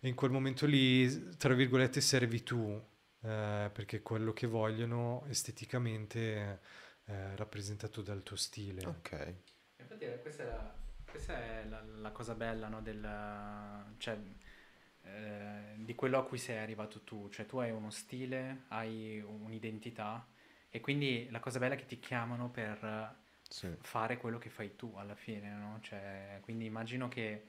in quel momento lì, tra virgolette, servi tu, eh, perché quello che vogliono esteticamente è rappresentato dal tuo stile. Ok. Infatti eh, questa è la, questa è la, la cosa bella, no, del, cioè, eh, di quello a cui sei arrivato tu, cioè tu hai uno stile, hai un'identità e quindi la cosa bella è che ti chiamano per sì. fare quello che fai tu alla fine, no? Cioè, quindi immagino che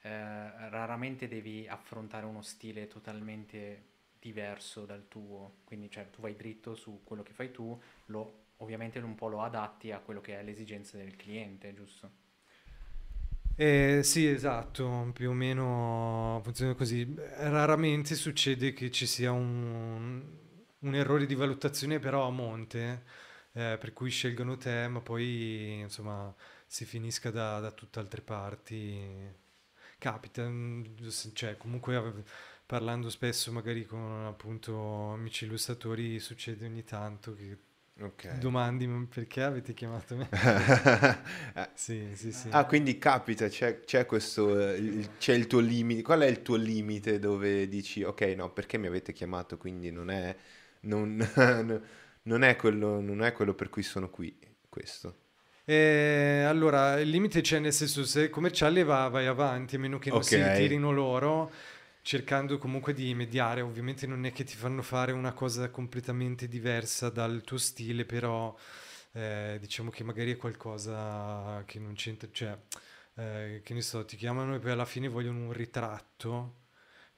eh, raramente devi affrontare uno stile totalmente diverso dal tuo, quindi cioè, tu vai dritto su quello che fai tu, lo, ovviamente un po' lo adatti a quello che è l'esigenza del cliente, giusto? Eh, sì, esatto, più o meno funziona così. Raramente succede che ci sia un, un errore di valutazione però a monte, eh, per cui scelgono te, ma poi insomma si finisca da, da tutt'altre parti. Capita, mm, cioè comunque parlando spesso magari con appunto amici illustratori succede ogni tanto che Okay. Domandi perché avete chiamato me? sì, sì, sì. Ah, quindi capita, c'è, c'è questo, il, c'è il tuo limite. Qual è il tuo limite dove dici, ok, no, perché mi avete chiamato? Quindi non è, non, non è, quello, non è quello per cui sono qui, questo. Eh, allora, il limite c'è nel senso se commerciale va, vai avanti, a meno che non okay. si ritirino loro cercando comunque di mediare, ovviamente non è che ti fanno fare una cosa completamente diversa dal tuo stile, però eh, diciamo che magari è qualcosa che non c'entra, cioè eh, che ne so, ti chiamano e poi alla fine vogliono un ritratto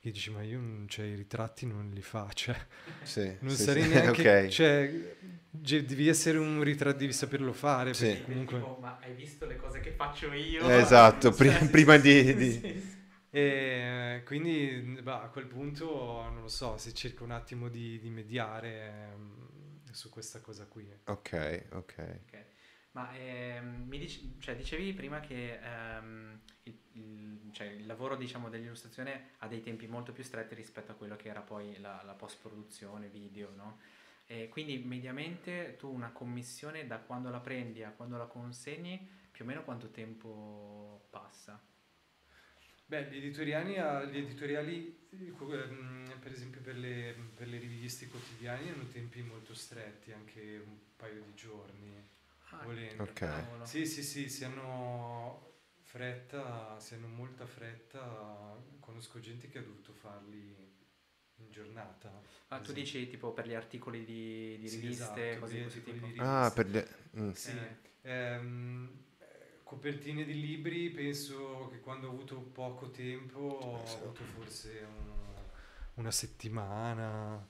e dici ma io cioè, i ritratti non li faccio, sì, non sì, sarei sì. neanche, okay. cioè, devi essere un ritratto, devi saperlo fare, sì. comunque... Tipo, ma hai visto le cose che faccio io? Esatto, cioè, prima di... di... E quindi bah, a quel punto, non lo so, si cerca un attimo di, di mediare um, su questa cosa qui. Ok, ok. okay. Ma ehm, mi dici, cioè, dicevi prima che ehm, il, il, cioè, il, lavoro diciamo, dell'illustrazione ha dei tempi molto più stretti rispetto a quello che era poi la, la post-produzione video, no? E quindi mediamente tu una commissione da quando la prendi a quando la consegni, più o meno quanto tempo passa? Beh, gli editoriali, gli editoriali ehm, per esempio per le, per le riviste quotidiane hanno tempi molto stretti, anche un paio di giorni, ah, volendo. Okay. Sì, sì, sì, si hanno fretta, si hanno molta fretta, conosco gente che ha dovuto farli in giornata. Ah, tu dici tipo per gli articoli di, di riviste, esatto, così, così tipo? Ah, per le... Mm. Sì. Eh, ehm, copertine di libri penso che quando ho avuto poco tempo ho avuto forse un, una settimana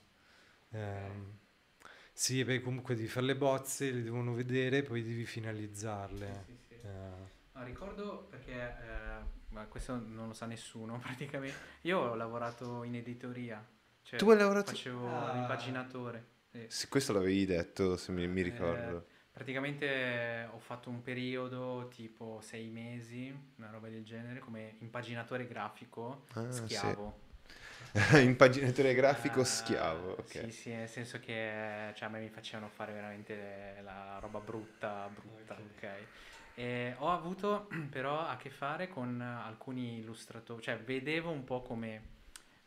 eh, sì beh comunque devi fare le bozze le devono vedere poi devi finalizzarle sì, sì, sì. Eh. No, ricordo perché eh, questo non lo sa nessuno praticamente io ho lavorato in editoria cioè tu hai lavorato facevo ah. l'impaginatore sì. questo l'avevi detto se mi, mi ricordo eh, Praticamente ho fatto un periodo tipo sei mesi, una roba del genere, come impaginatore grafico ah, schiavo. Sì. impaginatore grafico uh, schiavo, ok. Sì, sì, nel senso che cioè, a me mi facevano fare veramente la roba brutta, brutta, ok. okay. Ho avuto però a che fare con alcuni illustratori, cioè vedevo un po' come,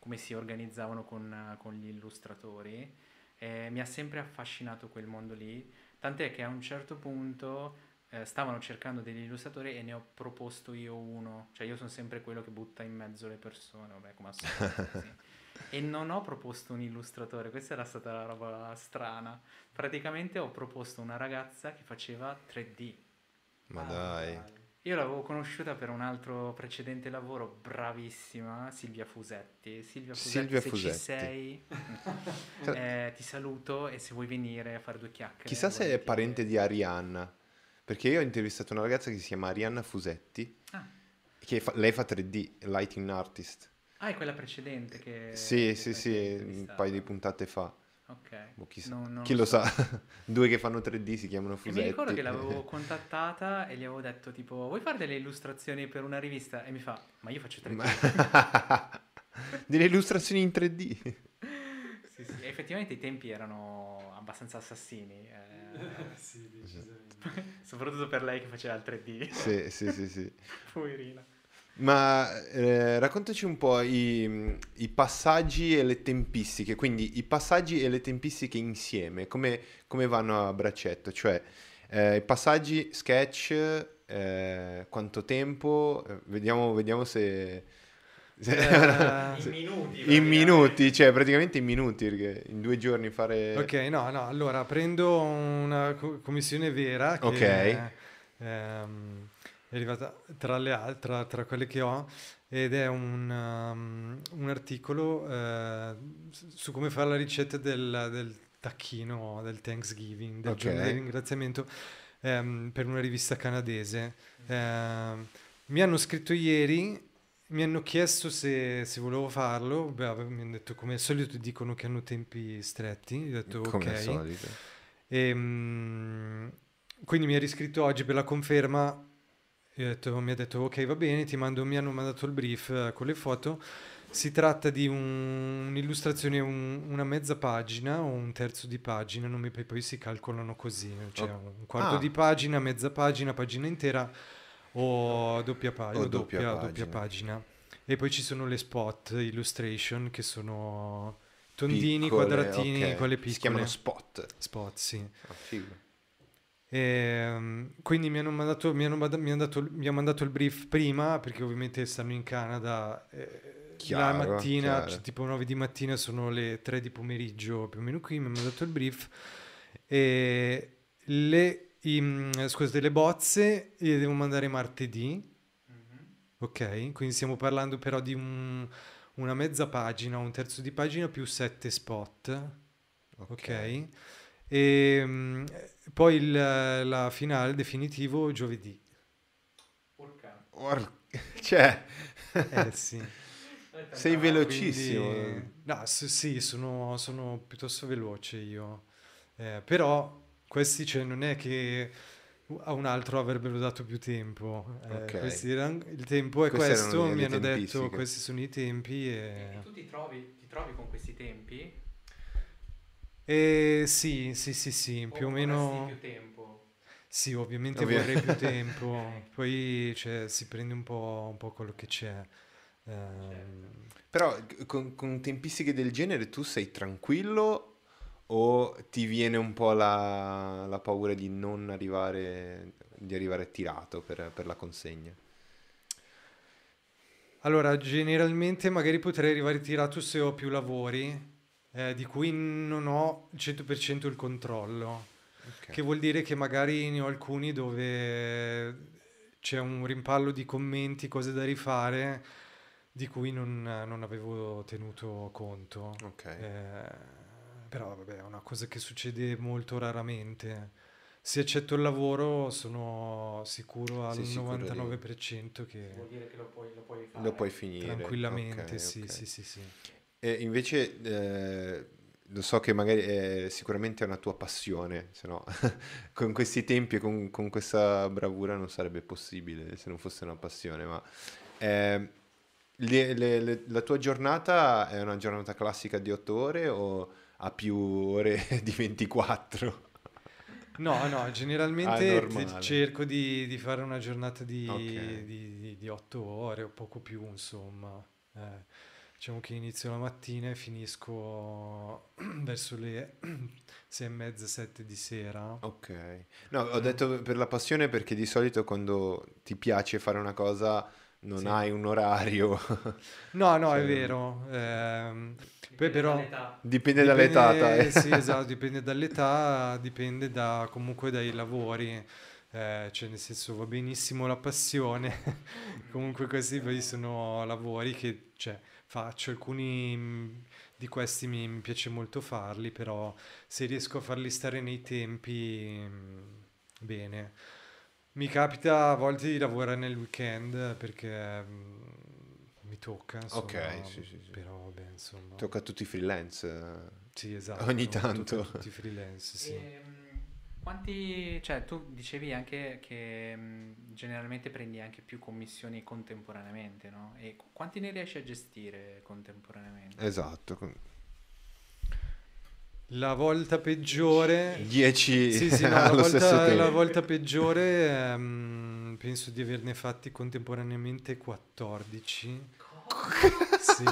come si organizzavano con, con gli illustratori e mi ha sempre affascinato quel mondo lì Tant'è che a un certo punto eh, stavano cercando degli illustratori e ne ho proposto io uno. Cioè io sono sempre quello che butta in mezzo le persone, vabbè, come al solito. sì. E non ho proposto un illustratore, questa era stata la roba strana. Praticamente ho proposto una ragazza che faceva 3D. Ma ah, dai. Io l'avevo conosciuta per un altro precedente lavoro, bravissima, Silvia Fusetti. Silvia Fusetti, Silvia se Fusetti. ci sei, eh, ti saluto e se vuoi venire a fare due chiacchiere. Chissà se è parente di Arianna, perché io ho intervistato una ragazza che si chiama Arianna Fusetti, ah. che fa, lei fa 3D, Lighting Artist. Ah, è quella precedente che... Sì, che sì, sì, un paio di puntate fa. Ok. Boh, chi, no, chi lo sa, due che fanno 3D si chiamano Fusetti. E mi ricordo che l'avevo contattata e gli avevo detto tipo, vuoi fare delle illustrazioni per una rivista? E mi fa, ma io faccio 3D. delle illustrazioni in 3D? sì, sì, effettivamente i tempi erano abbastanza assassini. Eh... sì, Soprattutto per lei che faceva il 3D. Sì, sì, sì, sì. Poverina. Ma eh, raccontaci un po' i, i, passaggi e le tempistiche, quindi i passaggi e le tempistiche insieme, come, come vanno a braccetto? Cioè, eh, i passaggi, sketch, eh, quanto tempo? Eh, vediamo, vediamo se... se uh, in minuti. In minuti, cioè praticamente in minuti, perché in due giorni fare... Ok, no, no, allora prendo una commissione vera che... Ok. Ehm, è arrivata tra le altre, tra, quelle che ho, ed è un, um, un articolo uh, su come fare la ricetta del, del tacchino del Thanksgiving, del okay. giorno del ringraziamento, um, per una rivista canadese. Uh, mi hanno scritto ieri, mi hanno chiesto se, se volevo farlo, Beh, mi hanno detto come al solito dicono che hanno tempi stretti, ho detto come ok. Al solito. E, um, quindi mi ha riscritto oggi per la conferma detto, mi ha detto ok va bene, ti mando, mi hanno mandato il brief uh, con le foto. Si tratta di un, un'illustrazione, un, una mezza pagina o un terzo di pagina, non mi, poi si calcolano così, cioè oh. un quarto ah. di pagina, mezza pagina, pagina intera o doppia, pa- o doppia, doppia, pagina. doppia pagina. E poi ci sono le spot illustration che sono tondini, piccole, quadratini, okay. quelle piccole. Si chiamano spot. Spot, sì. Ah, figo. E, ehm, quindi mi hanno, mandato, mi, hanno mandato, mi, hanno dato, mi hanno mandato il brief prima perché ovviamente stanno in Canada eh, chiaro, la mattina, cioè, tipo 9 di mattina sono le 3 di pomeriggio più o meno qui, mi hanno mandato il brief e le, i, scusate, le bozze le devo mandare martedì, mm-hmm. ok? Quindi stiamo parlando però di un, una mezza pagina, un terzo di pagina più 7 spot, ok? okay? E um, poi il, la finale definitivo giovedì. Porca. Or- cioè... eh sì. Sei velocissimo. Quindi, no, sì, sono, sono, piuttosto veloce io. Eh, però questi cioè, non è che a un altro avrebbero dato più tempo. Eh, okay. erano, il tempo è Queste questo, mi hanno detto questi sono i tempi. E... e tu ti trovi, ti trovi con questi tempi? Eh, sì, sì, sì, sì, più o, o meno... più tempo? Sì, ovviamente Ovvio. vorrei più tempo, poi cioè, si prende un po', un po', quello che c'è. Um... Però con, con, tempistiche del genere tu sei tranquillo o ti viene un po' la, la paura di non arrivare, di arrivare tirato per, per la consegna? Allora, generalmente magari potrei arrivare tirato se ho più lavori, eh, di cui non ho il 100% il controllo. Okay. Che vuol dire che magari ne ho alcuni dove c'è un rimpallo di commenti, cose da rifare, di cui non, non avevo tenuto conto. Okay. Eh, però vabbè, è una cosa che succede molto raramente. Se accetto il lavoro sono sicuro al Sei 99% che... Vuol dire che lo puoi, lo puoi fare. Lo puoi finire. Tranquillamente, okay, sì, okay. sì, sì, sì. E invece eh, lo so che magari è, sicuramente è una tua passione, se no con questi tempi e con, con, questa bravura non sarebbe possibile se non fosse una passione, ma eh, le, le, le, la tua giornata è una giornata classica di 8 ore o ha più ore di 24? No, no, generalmente ah, cerco di, di, fare una giornata di, okay. di, di, di 8 ore o poco più, insomma. Eh diciamo che inizio la mattina e finisco verso le sei e mezza, sette di sera. Ok. No, ho detto per la passione perché di solito quando ti piace fare una cosa non sì. hai un orario. no, no, cioè... è vero. Eh, poi però dall'età. dipende, dipende dall'età. Eh. Sì, esatto, dipende dall'età, dipende da, comunque dai lavori. Eh, cioè nel senso va benissimo la passione, comunque questi poi sono lavori che, cioè, faccio, alcuni mm, di questi mi, mi, piace molto farli, però se riesco a farli stare nei tempi, mm, bene. Mi capita a volte di lavorare nel weekend perché mm, mi tocca, insomma, ok, sì, sì, sì. però vabbè, insomma. Tocca a tutti i freelance. Sì, esatto. Ogni tanto. Tutti i freelance, sì. E, ehm, quanti, cioè tu dicevi anche che mh, generalmente prendi anche più commissioni contemporaneamente, no? E quanti ne riesci a gestire contemporaneamente? Esatto. La volta peggiore... 10 Sì, sì, no, la, volta, tempo. la volta peggiore ehm, penso di averne fatti contemporaneamente 14. Sì.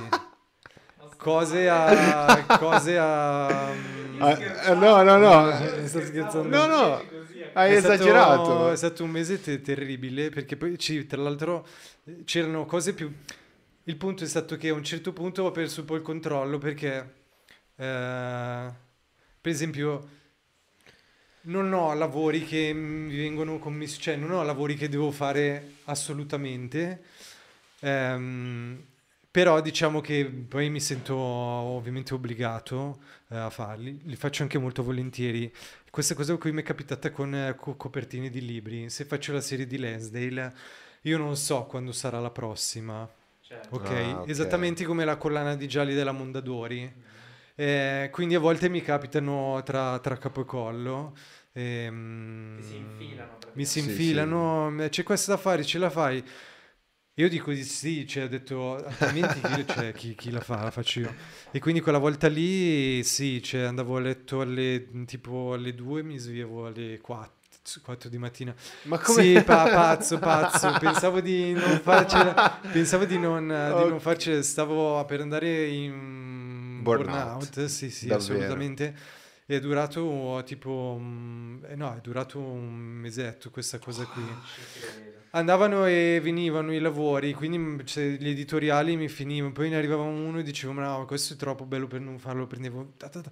Cose a... Cose a... mm, Ah, eh, no, no, no. Sto scherzando. No, no. Hai È stato- esagerato. è stato un mese te- terribile perché poi ci- tra l'altro c'erano cose più... Il punto è stato che a un certo punto ho perso un po' il controllo perché, eh, per esempio, non ho lavori che mi vengono commessi, cioè non ho lavori che devo fare assolutamente, ehm, però diciamo che poi mi sento ovviamente obbligato eh, a farli, li faccio anche molto volentieri. Questa cosa qui mi è capitata con eh, co- copertine di libri. Se faccio la serie di Lansdale, io non so quando sarà la prossima. Certo. Ok, Ah, ok. esattamente come la collana di gialli della Mondadori. Eh, quindi a volte mi capitano tra, tra capo e collo. ehm, Ti si infilano. Mi si Sì, infilano, "Eh, c'è questo da fare, ce la fai? Io dico di sì, cioè ho detto, altrimenti chi, cioè, chi- chi la fa? La faccio io. E quindi quella volta lì, sì, cioè andavo a letto alle, tipo alle 2, mi svegliavo alle 4. 4 di mattina Ma come... sì, pa- pazzo, pazzo. Pensavo di non farcela. Pensavo di non, di non farcela. Stavo per andare in Burnout. burnout. Sì, sì, Davvero. assolutamente. È durato tipo. mm, eh, no, è durato un mesetto questa cosa qui. Andavano e venivano i lavori, quindi cioè, gli editoriali mi finivano. Poi ne arrivava uno e dicevo: Ma no, questo è troppo bello per non farlo. Prendevo. ta ta ta.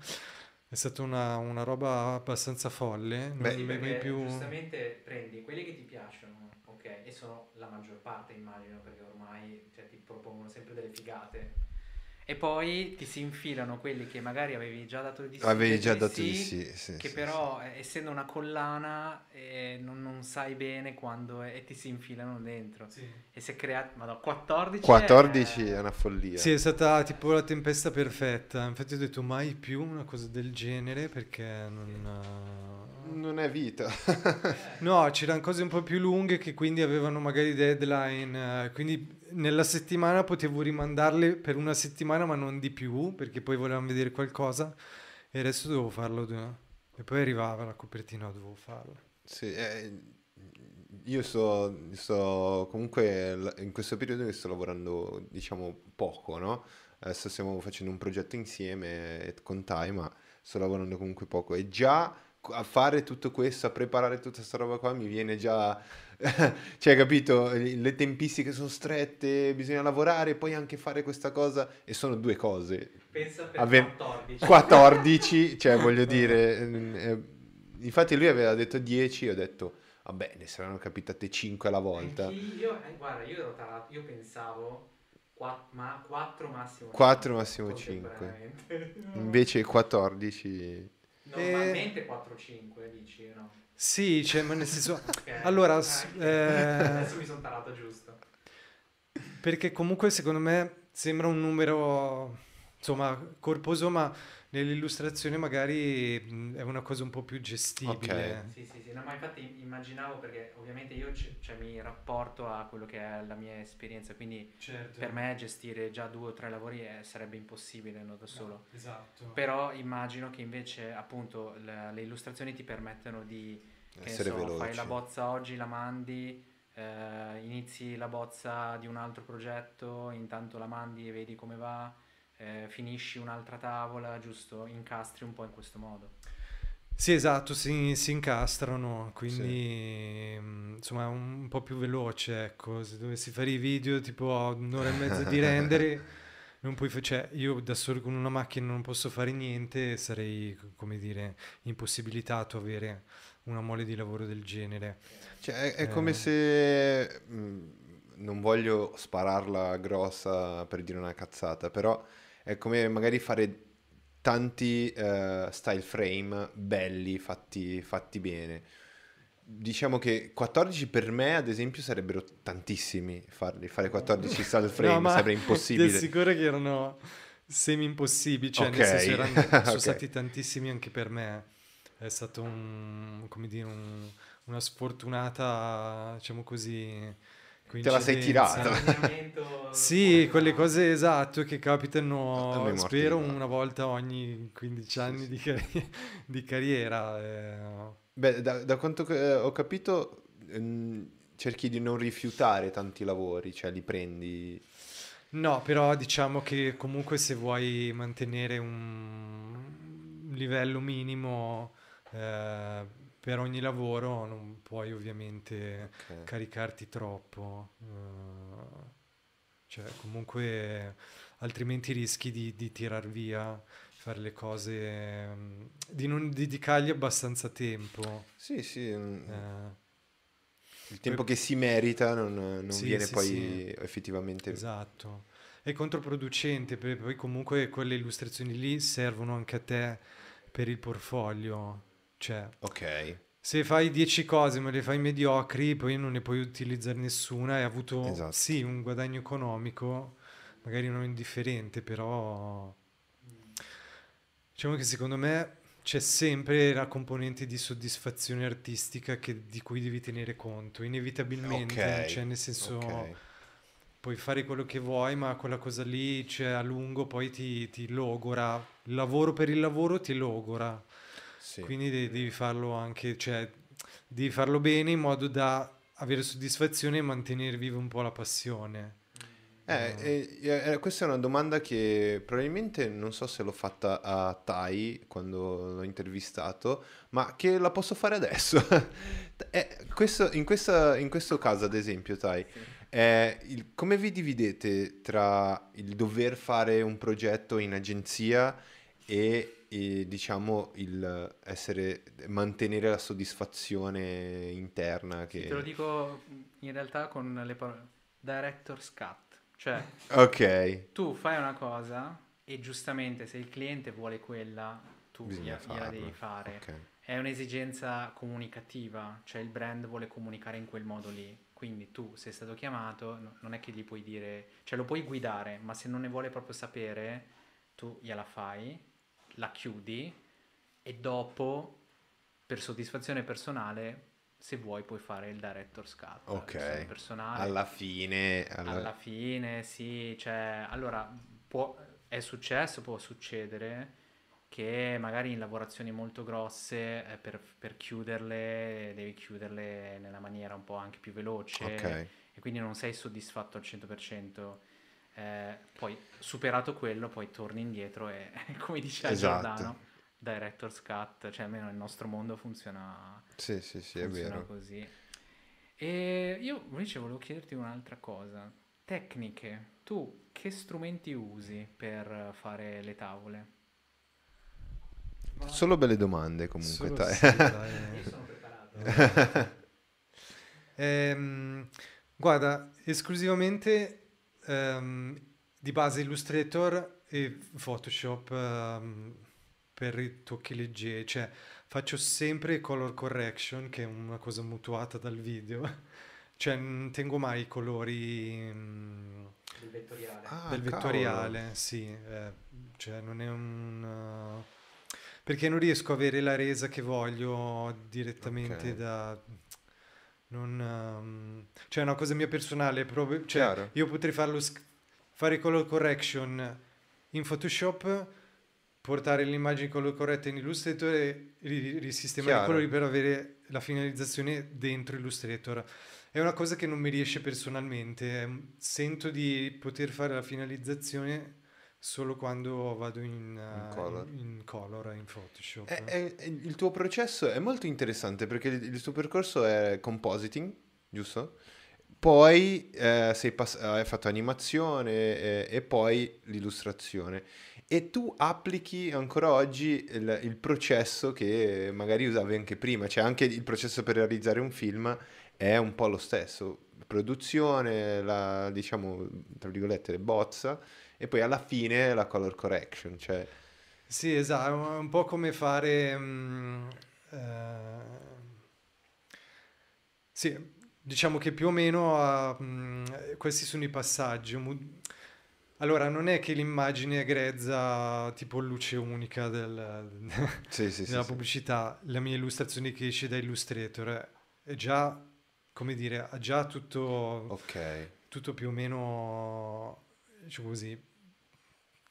È stata una, una roba abbastanza folle. Non Beh, mai più. giustamente prendi quelli che ti piacciono, ok, e sono la maggior parte immagino, perché ormai cioè, ti propongono sempre delle figate. E poi ti si infilano quelli che magari avevi già dato di sì, Avevi già dato sì, di sì, sì, che sì, però eh, essendo una collana eh, non, non sai bene quando è, e ti si infilano dentro. E si è creato, ma 14 sì. 14 è... è una follia. Sì, è stata tipo la tempesta perfetta. Infatti ho detto mai più una cosa del genere perché non... Non è vita. No, c'erano cose un po' più lunghe che quindi avevano magari deadline. eh, Quindi nella settimana potevo rimandarle per una settimana ma non di più perché poi volevamo vedere qualcosa e adesso dovevo farlo. E poi arrivava la copertina, dovevo farla. Sì, eh, io sto, sto comunque in questo periodo sto lavorando, diciamo, poco, no? Adesso stiamo facendo un progetto insieme eh, con Tai, ma sto lavorando comunque poco e già a fare tutto questo, a preparare tutta questa roba qua mi viene già, cioè, capito? Le tempistiche sono strette, bisogna lavorare, poi anche fare questa cosa e sono due cose. Pensa per Ave- 14. 14, cioè voglio dire, eh, infatti lui aveva detto 10, ho detto, vabbè, ne saranno capitate 5 alla volta. Anch'io, eh, guarda, io tarato, io pensavo ma 4 massimo. 4 massimo 5. contemporaneamente. Invece 14... Normalmente 4-5 dici, no? Sì, cioè, ma nel senso... Ok. Allora, eh, Adesso mi sono tarato giusto. Perché comunque secondo me sembra un numero, insomma, corposo, ma nell'illustrazione magari è una cosa un po' più gestibile. Sì, sì, sì, no, ma infatti immaginavo perché ovviamente io c- cioè, mi rapporto a quello che è la mia esperienza, quindi Certo. per me gestire già due o tre lavori eh, sarebbe impossibile no, da solo. Esatto. Però immagino che invece appunto le, le illustrazioni ti permettono di Essere so, veloci. fai la bozza oggi, la mandi, eh, inizi la bozza di un altro progetto, intanto la mandi e vedi come va, eh, finisci un'altra tavola, giusto? Incastri un po' in questo modo. Sì, esatto, si, si incastrano, quindi mh, insomma è un po' più veloce, ecco, se dovessi fare i video tipo a un'ora e mezza di rendere, non puoi fa- cioè io da solo con una macchina non posso fare niente, sarei, come dire, impossibilitato a avere una mole di lavoro del genere. Cioè, è, è Eh. come se... mh, non voglio spararla grossa per dire una cazzata, però è come magari fare tanti eh, style frame belli, fatti, fatti bene. Diciamo che 14 per me, ad esempio, sarebbero tantissimi farli. Fare 14 style frame No, sarebbe impossibile. assicuro che erano semi impossibili, cioè nel Ok. senso erano, sono Ok. stati tantissimi anche per me. È stato un, come dire, un- una sfortunata, diciamo così, Te la sei tirata. sì, quelle cose esatto che capitano, spero, una volta ogni 15 anni sì, sì. Di, carri- di, carriera. Eh. Beh, da, da quanto eh, ho capito, ehm, cerchi di non rifiutare tanti lavori, cioè li prendi... No, però diciamo che comunque se vuoi mantenere un livello minimo eh, per ogni lavoro non puoi ovviamente okay. caricarti troppo. Uh, cioè, comunque altrimenti rischi di, di tirar via fare le cose, um, di non dedicargli abbastanza tempo. Sì, sì. Eh, il tempo che si merita non, non sì, viene sì, poi sì. effettivamente... Esatto. È controproducente perché poi comunque quelle illustrazioni lì servono anche a te per il portfolio. Cioè, ok. Se fai 10 cose ma le fai mediocri, poi non ne puoi utilizzare nessuna. Hai avuto esatto. sì un guadagno economico, magari non indifferente, però diciamo che secondo me c'è sempre la componente di soddisfazione artistica che, di cui devi tenere conto, inevitabilmente, okay. cioè nel senso okay. puoi fare quello che vuoi, ma quella cosa lì cioè, a lungo poi ti, ti logora, il lavoro per il lavoro ti logora, sì. quindi devi, devi farlo anche, cioè devi farlo bene in modo da avere soddisfazione e mantenere viva un po' la passione. Eh, eh, eh, questa è una domanda che probabilmente non so se l'ho fatta a Tai quando l'ho intervistato, ma che la posso fare adesso. eh, questo, in, questa, in, questo caso, ad esempio, Tai, il, come vi dividete tra il dover fare un progetto in agenzia e, e diciamo il essere, mantenere la soddisfazione interna? Che... Te lo dico in realtà con le parole director's cut cioè, ok. Tu fai una cosa e giustamente se il cliente vuole quella, tu gliela, gliela devi fare. Okay. È un'esigenza comunicativa, cioè il brand vuole comunicare in quel modo lì. Quindi tu sei stato chiamato, no, non è che gli puoi dire, cioè lo puoi guidare, ma se non ne vuole proprio sapere, tu gliela fai, la chiudi e dopo, per soddisfazione personale, se vuoi puoi fare il director's cut. Ok. personale. Alla fine alla... alla... fine sì cioè allora può, è successo può succedere che magari in lavorazioni molto grosse eh, per, per, chiuderle devi chiuderle nella maniera un po' anche più veloce okay. e quindi non sei soddisfatto al 100% eh, poi superato quello poi torni indietro e come dice esatto. Giordano director's cut, cioè almeno nel nostro mondo funziona, sì, sì, sì, funziona così. E io invece volevo chiederti un'altra cosa. Tecniche, tu che strumenti usi per fare le tavole? Solo belle domande comunque. Solo dai. Sì, dai. Io sono preparato. ehm, guarda, esclusivamente um, di base Illustrator e Photoshop. Um, per i tocchi leggeri, cioè faccio sempre color correction, che è una cosa mutuata dal video, cioè non tengo mai i colori... Mm, del vettoriale. Ah, del vettoriale, sì, eh, cioè non è un... Uh, perché non riesco a avere la resa che voglio direttamente okay. da... Non, um, cioè è una cosa mia personale, proprio, cioè, io potrei farlo, fare color correction in Photoshop portare l'immagine colore corretta in Illustrator e risistemare i colori per avere la finalizzazione dentro Illustrator. È una cosa che non mi riesce personalmente, sento di poter fare la finalizzazione solo quando vado in, in, uh, color. in, in color, in Photoshop. È, è, è, il tuo processo è molto interessante perché il, il tuo percorso è compositing, giusto? Poi eh, sei pass- hai fatto animazione eh, e poi l'illustrazione e tu applichi ancora oggi il, il, processo che magari usavi anche prima, cioè anche il processo per realizzare un film è un po' lo stesso, produzione, la, diciamo, tra virgolette, bozza e poi alla fine la color correction, cioè... Sì, esatto, è un po' come fare... Um, uh, sì, diciamo che più o meno uh, um, questi sono i passaggi. Allora, non è che l'immagine è grezza tipo luce unica del, sì, sì, della sì, pubblicità, la mia illustrazione che esce da Illustrator è già come dire, ha già tutto, Ok. tutto più o meno, diciamo così,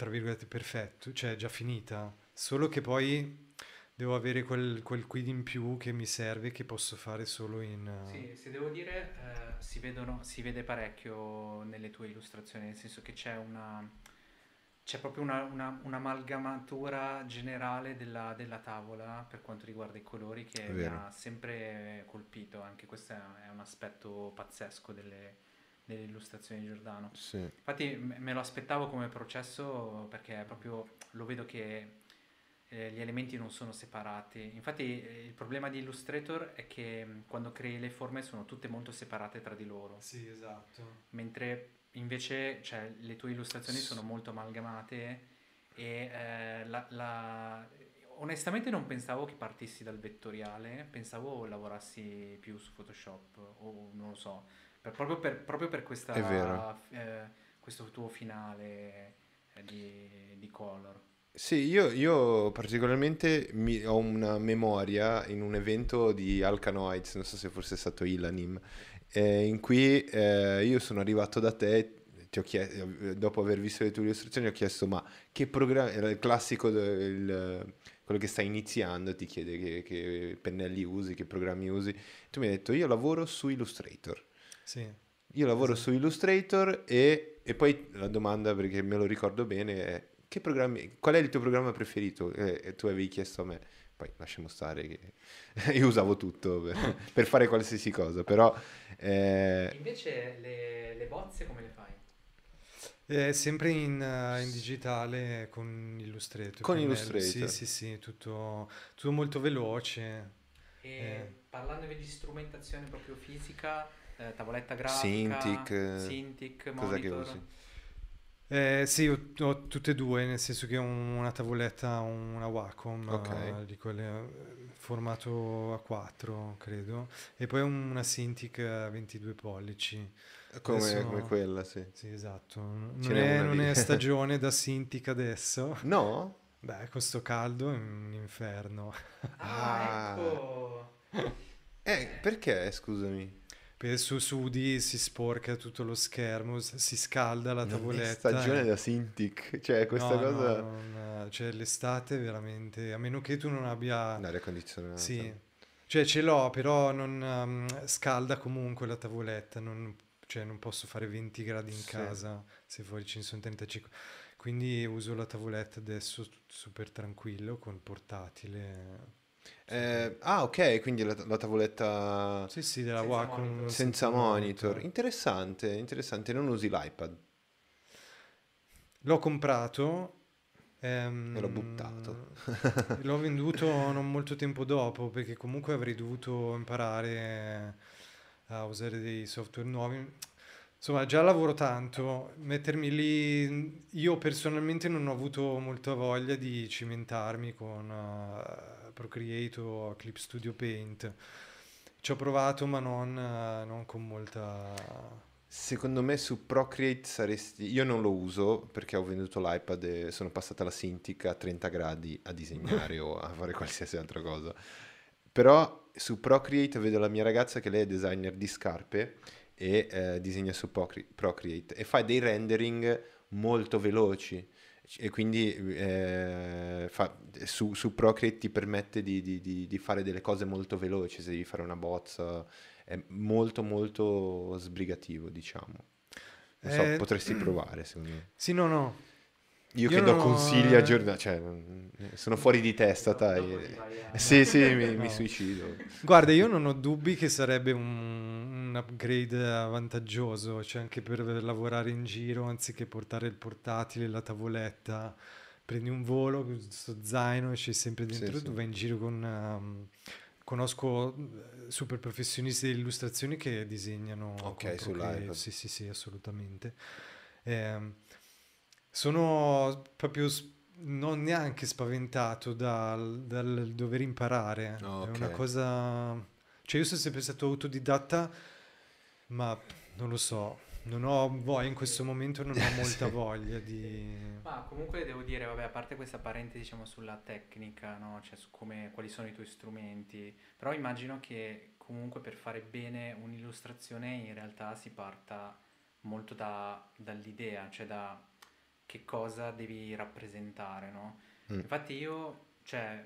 tra virgolette, perfetto, cioè già finita. Solo che poi devo avere quel, quel quid in più che mi serve, che posso fare solo in... Sì, se devo dire, eh, si vedono, si vede parecchio nelle tue illustrazioni, nel senso che c'è una, c'è proprio una, una- un'amalgamatura generale della, della tavola per quanto riguarda i colori che mi ha sempre colpito, anche questo è, è un aspetto pazzesco delle, delle illustrazioni di Giordano. Sì. Infatti me lo aspettavo come processo perché proprio lo vedo che eh, gli elementi non sono separati. Infatti eh, il problema di Illustrator è che mh, quando crei le forme sono tutte molto separate tra di loro, Sì, esatto. mentre invece cioè, le tue illustrazioni sono molto amalgamate e eh, la- la- onestamente non pensavo che partissi dal vettoriale, pensavo lavorassi più su Photoshop o non lo so, per- proprio, per, proprio per questa, eh, questo tuo finale eh, di, di color. Sì, io, io particolarmente mi- ho una memoria in un evento di Alcanoids, non so se fosse stato Ilanim, eh, in cui eh, io sono arrivato da te, ti ho chie- eh, dopo aver visto le tue illustrazioni, ho chiesto ma che programma, era il classico, il- quello che sta iniziando, ti chiede che, che pennelli usi, che programmi usi, tu mi hai detto io lavoro su Illustrator. Sì. Io lavoro Esatto. su Illustrator e, e poi la domanda, perché me lo ricordo bene, è che programmi, qual è il tuo programma preferito? E, e tu avevi chiesto a me, poi lasciamo stare che io usavo tutto per, per fare qualsiasi cosa, però eh, Invece le, le bozze come le fai? È sempre in, eh, in digitale con Illustrator. Con. Illustrator. Sì, sì, sì, tutto, tutto molto veloce. E Eh. parlandovi di strumentazione proprio fisica, eh, tavoletta grafica, Cintiq, eh, Cintiq, cosa che monitor. usi? Eh, sì, ho, ho tutte e due, nel senso che ho una tavoletta, una Wacom, Ok. eh, di quelle eh, formato A4, credo, e poi una Cintiq a 22 pollici. Come, Adesso- come quella, sì. Sì, esatto. Non, è, non è stagione da Cintiq adesso. No? Beh, con sto caldo è un inferno. Ah, Ah. ecco! Eh, perché, scusami? Per su sudi si sporca tutto lo schermo, si scalda la Non è tavoletta. stagione e- da Cintiq, cioè questa No, no, cosa... non- cioè l'estate veramente, a meno che tu non abbia... L'aria condizionata. Sì, cioè ce l'ho, però non um, scalda comunque la tavoletta, non, cioè non posso fare 20 gradi in Sì. casa se fuori ci sono 35. Quindi uso la tavoletta adesso super tranquillo con il portatile. Eh, ah, ok, quindi la, la tavoletta Sì, sì, della Senza Wacom. monitor. senza monitor. Interessante, interessante. Non usi l'iPad. L'ho comprato. ehm, E l'ho buttato. l'ho venduto non molto tempo dopo perché comunque avrei dovuto imparare a usare dei software nuovi. Insomma, già lavoro tanto, mettermi lì, io personalmente non ho avuto molta voglia di cimentarmi con eh, Procreate o Clip Studio Paint. Ci ho provato, ma non, eh, non con molta... Secondo me su Procreate saresti... Io non lo uso perché ho venduto l'iPad e sono passata la Cintiq a 30 gradi a disegnare o a fare qualsiasi altra cosa. Però su Procreate vedo la mia ragazza che lei è designer di scarpe e eh, disegna su Procre- Procreate e fa dei rendering molto veloci e quindi eh, fa- su, su Procreate ti permette di, di- di- di fare delle cose molto veloci se devi fare una bozza è molto molto sbrigativo diciamo. Non so, Eh, potresti provare secondo me. Sì, no, no. Io, Io che do non ho- consigli a giornata cioè sono fuori di testa dai a- sì sì mi, mi No. suicido Guarda, io non ho dubbi che sarebbe un, un upgrade vantaggioso, cioè anche per lavorare in giro, anziché portare il portatile, la tavoletta, prendi un volo, questo zaino e c'è sempre Sì, dentro, sì. tu vai in giro con... um, conosco eh, super professionisti di illustrazioni che disegnano Ok, sull'iPad. Sì, sì, sì, assolutamente. Ehm, sono proprio non neanche spaventato dal, dal dover imparare. Ah, È una cosa... Cioè io sono sempre stato autodidatta, ma non lo so, non ho voglia, in questo momento non ho molta Sì. voglia di... Ma comunque devo dire, vabbè, a parte questa parente diciamo sulla tecnica, no? Cioè su come, quali sono i tuoi strumenti, però immagino che comunque per fare bene un'illustrazione in realtà si parta molto da, dall'idea, cioè da che cosa devi rappresentare, no? Mm. Infatti io, cioè,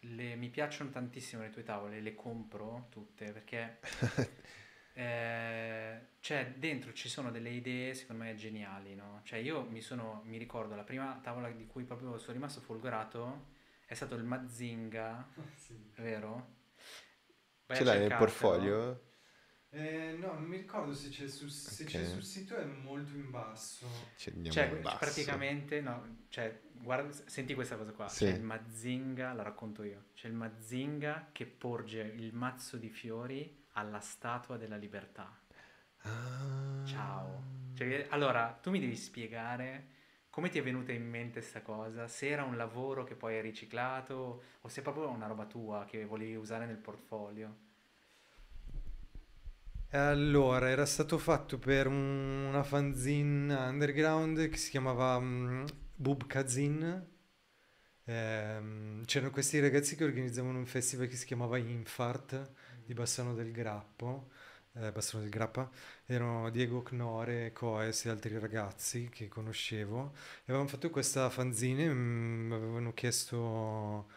le, mi piacciono tantissimo le tue tavole, le compro tutte perché eh, cioè, dentro ci sono delle idee secondo me geniali, no? Cioè io mi, sono, mi ricordo la prima tavola di cui proprio sono rimasto folgorato è stato il Mazinga, sì. vero? Vai Ce l'hai nel portfolio? Eh, no, non mi ricordo se c'è, sul, se okay. c'è sul sito, è molto in basso. C'è cioè, in basso. praticamente, no, cioè, guarda, senti questa cosa qua. Sì. C'è il Mazinga, la racconto io. C'è il Mazinga che porge il mazzo di fiori alla statua della libertà. Ah. Ciao. Cioè, allora, tu mi devi spiegare come ti è venuta in mente questa cosa? Se era un lavoro che poi hai riciclato o se è proprio una roba tua che volevi usare nel portfolio? Allora, era stato fatto per un- una fanzine underground che si chiamava um, Bub Kazin. Ehm, c'erano questi ragazzi che organizzavano un festival che si chiamava Infart di Bassano del Grappo, eh, Bassano del Grappa. Erano Diego Knore, Coes e altri ragazzi che conoscevo. E avevano fatto questa fanzine, mi avevano chiesto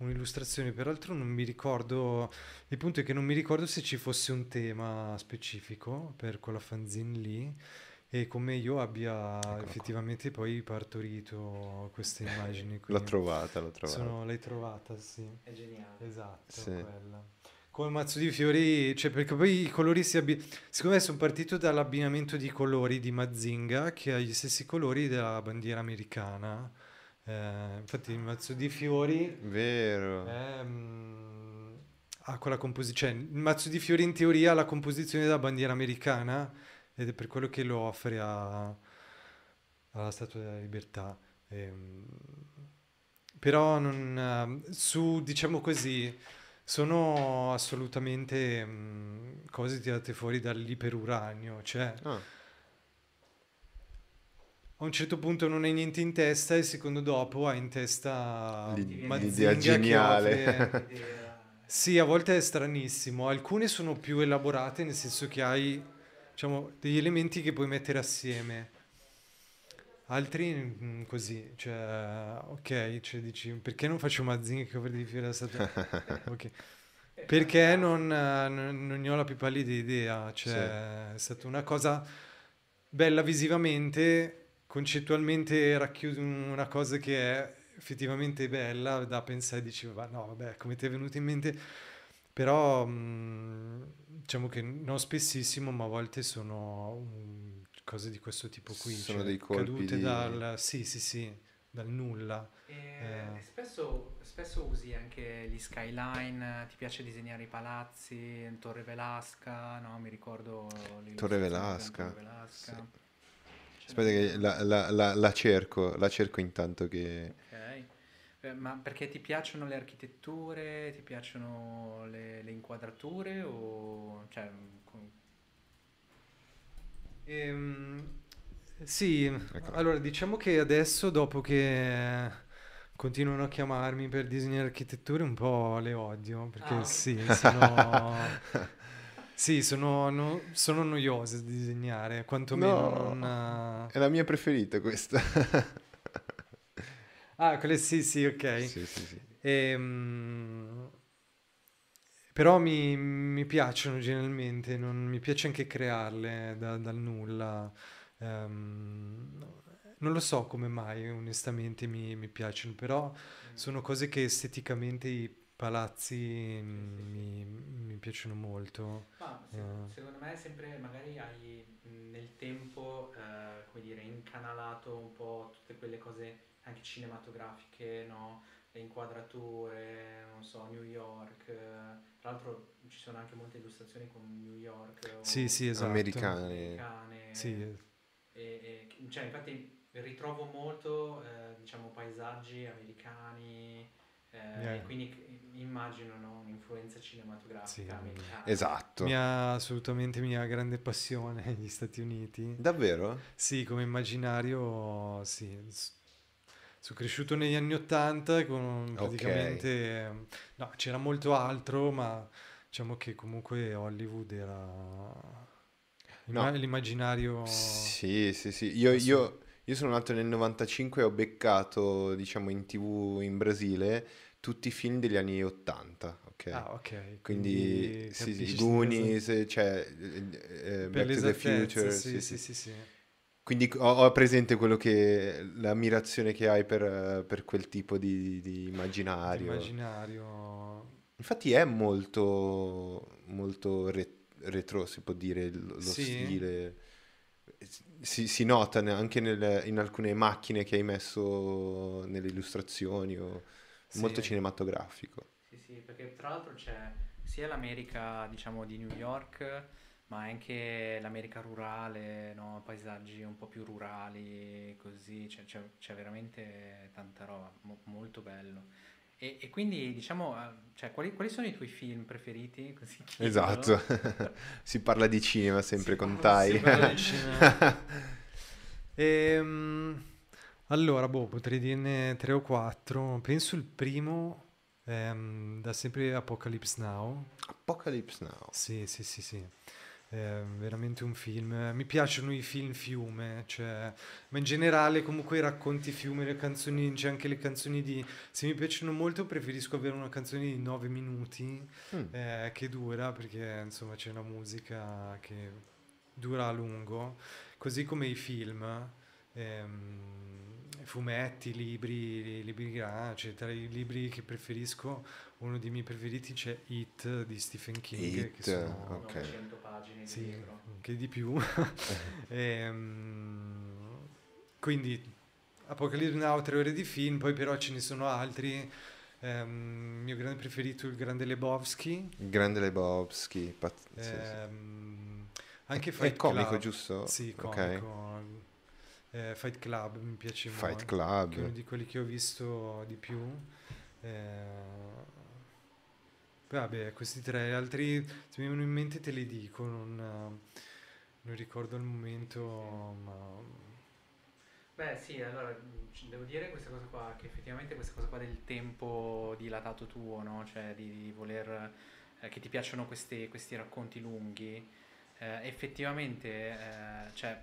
un'illustrazione, peraltro non mi ricordo, il punto è che non mi ricordo se ci fosse un tema specifico per quella fanzine lì e come io abbia Eccola effettivamente qua. poi partorito queste immagini. L'ho trovata, l'ho trovata. Sono, l'hai trovata, sì. È geniale. Esatto, sì. quella. Come mazzo di fiori, cioè perché poi i colori si abbinano. Secondo me sono partito dall'abbinamento di colori di Mazinga che ha gli stessi colori della bandiera americana eh, infatti il mazzo di fiori Vero. È, mm, ha quella composizione, cioè il mazzo di fiori in teoria ha la composizione della bandiera americana ed è per quello che lo offre a, alla Statua della Libertà. E, ehm, però non, su, diciamo così, sono assolutamente mh, mm, cose tirate fuori dall'iperuranio, cioè... Ah a un certo punto non hai niente in testa e il secondo dopo hai in testa l'idea geniale. sì, a volte è stranissimo. Alcune sono più elaborate, nel senso che hai diciamo, degli elementi che puoi mettere assieme. Altri mm, così, cioè, ok, cioè dici, perché non faccio Mazzini che cover di fiore da statua? ok. Perché non, non, non, ne ho la più pallida idea, cioè sì. è stata una cosa bella visivamente, concettualmente racchiude una cosa che è effettivamente bella da pensare, dici, no, vabbè, come ti è venuto in mente? Però mh, diciamo che non spessissimo, ma a volte sono um, cose di questo tipo qui. Sono cioè, dei colpi cadute di... dal, sì, sì, sì, dal nulla. E, eh. spesso, spesso, usi anche gli skyline, ti piace disegnare i palazzi, Torre Velasca, no? Mi ricordo... Torre Velasca. Torre Velasca. Sì. Aspetta che la, la, la, la, cerco, la cerco intanto che... Ok, eh, ma perché ti piacciono le architetture, ti piacciono le, le inquadrature o... Cioè, con... ehm, sì, ecco. allora diciamo che adesso dopo che continuano a chiamarmi per disegnare architetture un po' le odio perché ah. sì, sono... Sì, sono, no, sono noiose da disegnare, quantomeno no, non... È la mia preferita questa. ah, quelle sì, sì, ok. Sì, sì, sì. E, um, però mi, mi, piacciono generalmente, non, mi piace anche crearle da, dal nulla. Um, non lo so come mai, onestamente, mi, mi piacciono, però mm. sono cose che esteticamente palazzi mi, mi, piacciono molto. Ma, se, uh. Secondo me sempre magari hai nel tempo, eh, come dire, incanalato un po' tutte quelle cose anche cinematografiche, no? Le inquadrature, non so, New York. Tra l'altro ci sono anche molte illustrazioni con New York. Sì, sì, esatto. Americane. americane sì. E, e, cioè, infatti ritrovo molto, eh, diciamo, paesaggi americani. Eh, yeah. quindi immagino no? un'influenza cinematografica sì, americana. Esatto. Mi ha assolutamente mia grande passione gli Stati Uniti. Davvero? Sì, come immaginario, sì. Sono cresciuto negli anni Ottanta con praticamente... Okay. No, c'era molto altro, ma diciamo che comunque Hollywood era no. l'immaginario... Sì, sì, sì. Io, io, io sono nato nel 95 e ho beccato, diciamo, in tv in Brasile tutti i film degli anni 80, ok? Ah, ok. Quindi, Quindi sì, sì, Goonies, cioè eh, Back to the Future, sì, sì, sì. sì. Quindi ho, ho, presente quello che l'ammirazione che hai per, per quel tipo di, di immaginario. Immaginario. Infatti è molto, molto re, retro, si può dire, lo stile. Si, si, nota anche nel, in alcune macchine che hai messo nelle illustrazioni, o, sì. molto cinematografico. Sì, sì, perché tra l'altro c'è sia l'America, diciamo, di New York, ma anche l'America rurale, no? paesaggi un po' più rurali, così, c'è, c'è, c'è veramente tanta roba, mo- molto bello. E, e, quindi diciamo, cioè, quali, quali, sono i tuoi film preferiti? Così esatto, si parla di cinema sempre si con Tai. Si parla di cinema. ehm, allora, boh, potrei dirne tre o quattro. Penso il primo, ehm, da sempre Apocalypse Now. Apocalypse Now? Sì, sì, sì, sì. È veramente un film. Mi piacciono i film fiume, cioè, ma in generale comunque i racconti fiume, le canzoni, c'è anche le canzoni di... Se mi piacciono molto preferisco avere una canzone di 9 minuti mm. eh, che dura perché insomma c'è una musica che dura a lungo, così come i film. Ehm, fumetti, libri, libri grandi, cioè, tra i libri che preferisco, uno dei miei preferiti c'è It di Stephen King, It, che sono okay. 100 pagine sì, di anche di più. e, um, quindi Apocalypse Now, tre ore di film, poi però ce ne sono altri. Um, il mio grande preferito è il grande Lebowski. Il grande Lebowski, pazzesco. Um, anche Fight è comico, Club. giusto? Sì, comico. Okay. Eh, Fight Club mi piace Fight molto. Club. Che è uno di quelli che ho visto di più. Eh, vabbè, questi tre, altri se mi vengono in mente te li dico, non, non ricordo al momento, ma... Beh sì, allora devo dire questa cosa qua, che effettivamente questa cosa qua del tempo dilatato tuo, no? Cioè di, di voler, eh, che ti piacciono questi, questi racconti lunghi, eh, effettivamente, eh, cioè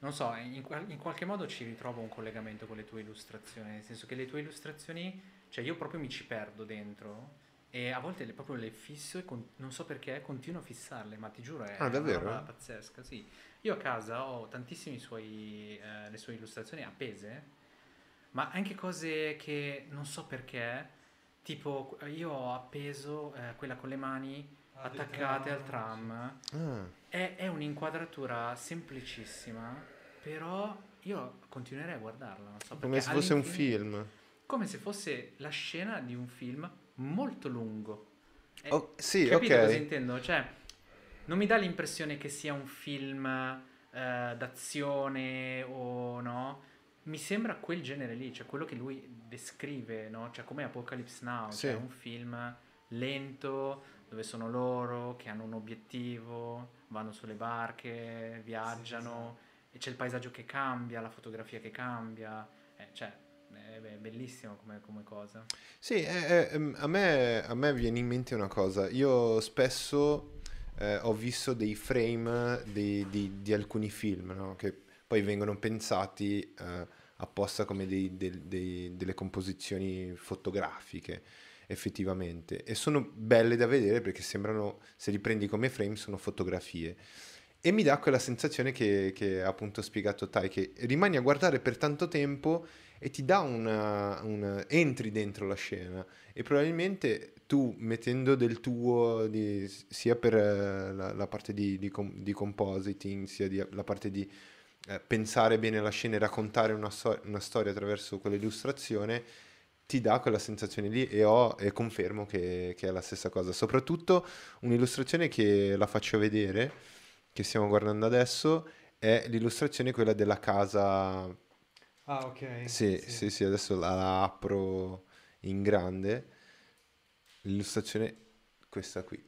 non so, in, in, qualche modo ci ritrovo un collegamento con le tue illustrazioni, nel senso che le tue illustrazioni, cioè io proprio mi ci perdo dentro e a volte le, proprio le fisso e con, non so perché continuo a fissarle, ma ti giuro è ah, una roba pazzesca, sì. Io a casa ho tantissime suoi, eh, le sue illustrazioni appese, ma anche cose che non so perché, tipo io ho appeso eh, quella con le mani attaccate al tram. Ah. È, è, un'inquadratura semplicissima, però io continuerei a guardarla. So, come se fosse un film. Come se fosse la scena di un film molto lungo. È, oh, sì, capito ok. cosa intendo? Cioè, non mi dà l'impressione che sia un film eh, d'azione o no. Mi sembra quel genere lì, cioè quello che lui descrive, no? Cioè come Apocalypse Now, sì. cioè un film lento, dove sono loro che hanno un obiettivo, vanno sulle barche, viaggiano sì, sì. e c'è il paesaggio che cambia, la fotografia che cambia, eh, cioè è bellissimo come, come cosa. Sì, è, è, a, me, a, me, viene in mente una cosa, io spesso eh, ho visto dei frame di, di, di alcuni film, no? che poi vengono pensati eh, apposta come dei, dei, dei, delle composizioni fotografiche effettivamente e sono belle da vedere perché sembrano, se li prendi come frame, sono fotografie. E mi dà quella sensazione che, che ha spiegato Tai, che rimani a guardare per tanto tempo e ti dà una, entri dentro la scena e probabilmente tu mettendo del tuo di, sia per uh, la, la, parte di, di, di, compositing sia di, la parte di uh, pensare bene la scena e raccontare una, so- una storia attraverso quell'illustrazione ti dà quella sensazione lì e, ho, e confermo che, che, è la stessa cosa. Soprattutto un'illustrazione che la faccio vedere, che stiamo guardando adesso, è l'illustrazione quella della casa. Ah, ok. Sì, sì, sì, sì adesso la, la apro in grande. L'illustrazione, questa qui,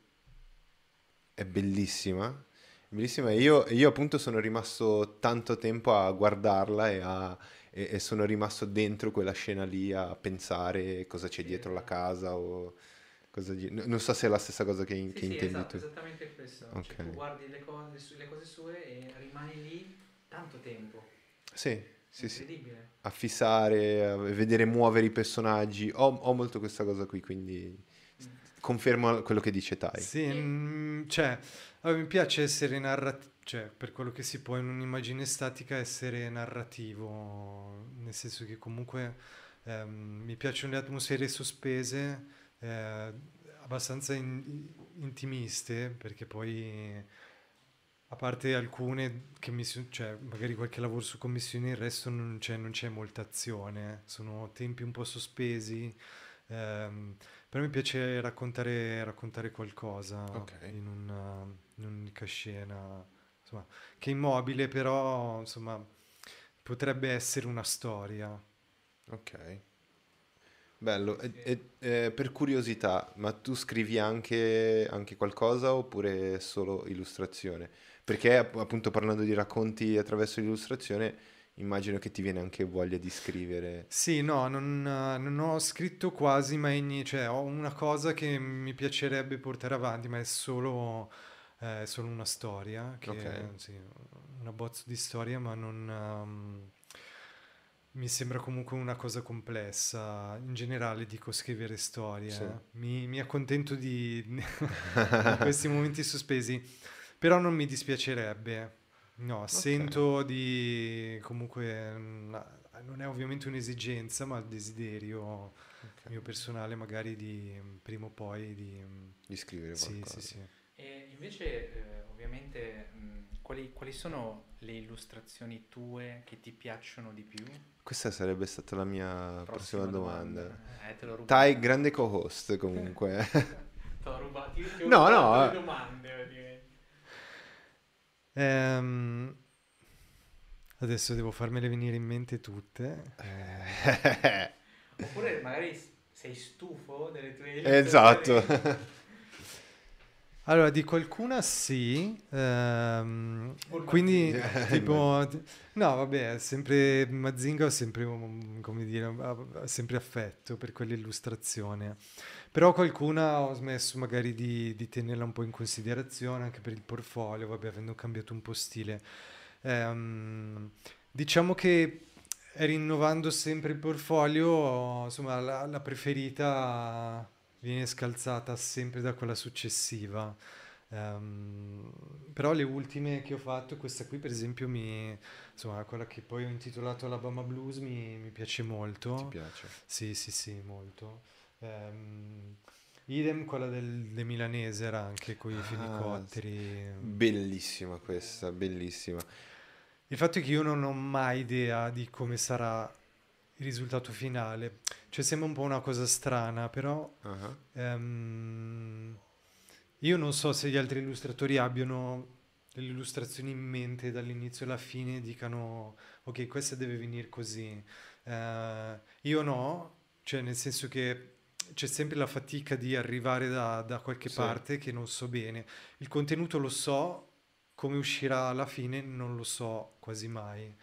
è bellissima. Bellissima. Io, io appunto sono rimasto tanto tempo a guardarla e a e, e, sono rimasto dentro quella scena lì a pensare cosa c'è dietro la casa o... cosa di... Non so se è la stessa cosa che, sì, che sì, intendi esatto, tu. esattamente questo. Ok. Cioè, tu guardi le cose, le cose sue e rimani lì tanto tempo. Sì, sì, sì. Incredibile. A fissare, a vedere muovere i personaggi. Ho, ho molto questa cosa qui, quindi Mm. confermo quello che dice Tai. Sì, mm, cioè, a me mi piace essere narrativo, cioè, per quello che si può in un'immagine statica, essere narrativo, nel senso che comunque ehm, mi piacciono le atmosfere sospese, eh, abbastanza in- intimiste, perché poi, a parte alcune che mi cioè, magari qualche lavoro su commissione, il resto non c'è, non c'è molta azione, sono tempi un po' sospesi. ehm, però mi piace raccontare, raccontare qualcosa Ok. in, una, in un'unica scena, insomma, che immobile, però insomma, potrebbe essere una storia. Ok. Bello. E- e- eh, per curiosità, ma tu scrivi anche, anche qualcosa oppure solo illustrazione? Perché app- appunto parlando di racconti attraverso l'illustrazione, immagino che ti viene anche voglia di scrivere. Sì, no, non, non ho scritto quasi mai niente, cioè ho una cosa che mi piacerebbe portare avanti, ma è solo, è solo una storia, che Ok. è, sì, un abbozzo di storia, ma non... ehm, mi sembra comunque una cosa complessa. In generale dico scrivere storie. Sì. eh. Mi, mi accontento di, di questi momenti sospesi, però non mi dispiacerebbe. No, sento di comunque mm, non è ovviamente un'esigenza, ma il desiderio Ok. mio personale magari di prima o poi di mm, Di scrivere sì, qualcosa. sì, sì. E invece, eh, ovviamente, mh, quali, quali sono le illustrazioni tue che ti piacciono di più? Questa sarebbe stata la mia prossima, domanda. Eh, te l'ho rubato. Tai, grande co-host comunque. Te l'ho rubato. Io ti ho No, rubato no, le eh. domande. Ehm, adesso devo farmele venire in mente tutte. Eh, Oppure magari sei stufo delle tue esatto. Allora, di qualcuna sì, ehm, quindi tipo, no vabbè, sempre Mazinga ho sempre, come dire, sempre affetto per quell'illustrazione, però qualcuna ho smesso magari di, di tenerla un po' in considerazione anche per il portfolio, vabbè, avendo cambiato un po' stile. Ehm, diciamo che rinnovando sempre il portfolio, insomma, la, la preferita viene scalzata sempre da quella successiva. Ehm, però le ultime che ho fatto, questa qui per esempio, mi, insomma, quella che poi ho intitolato Alabama Blues mi, mi piace Ti molto. piace? Sì, sì, sì, molto. Ehm, idem quella del, del milanese era anche con i Ah, fenicotteri. Bellissima questa, bellissima. Il fatto è che io non ho mai idea di come sarà il risultato finale. Cioè sembra un po' una cosa strana, però Ah, ehm, io non so se gli altri illustratori abbiano delle illustrazioni in mente dall'inizio alla fine dicano ok, questa deve venire così. Eh, io no, cioè nel senso che c'è sempre la fatica di arrivare da, da qualche Sì. parte che non so bene. Il contenuto lo so, come uscirà alla fine non lo so quasi mai.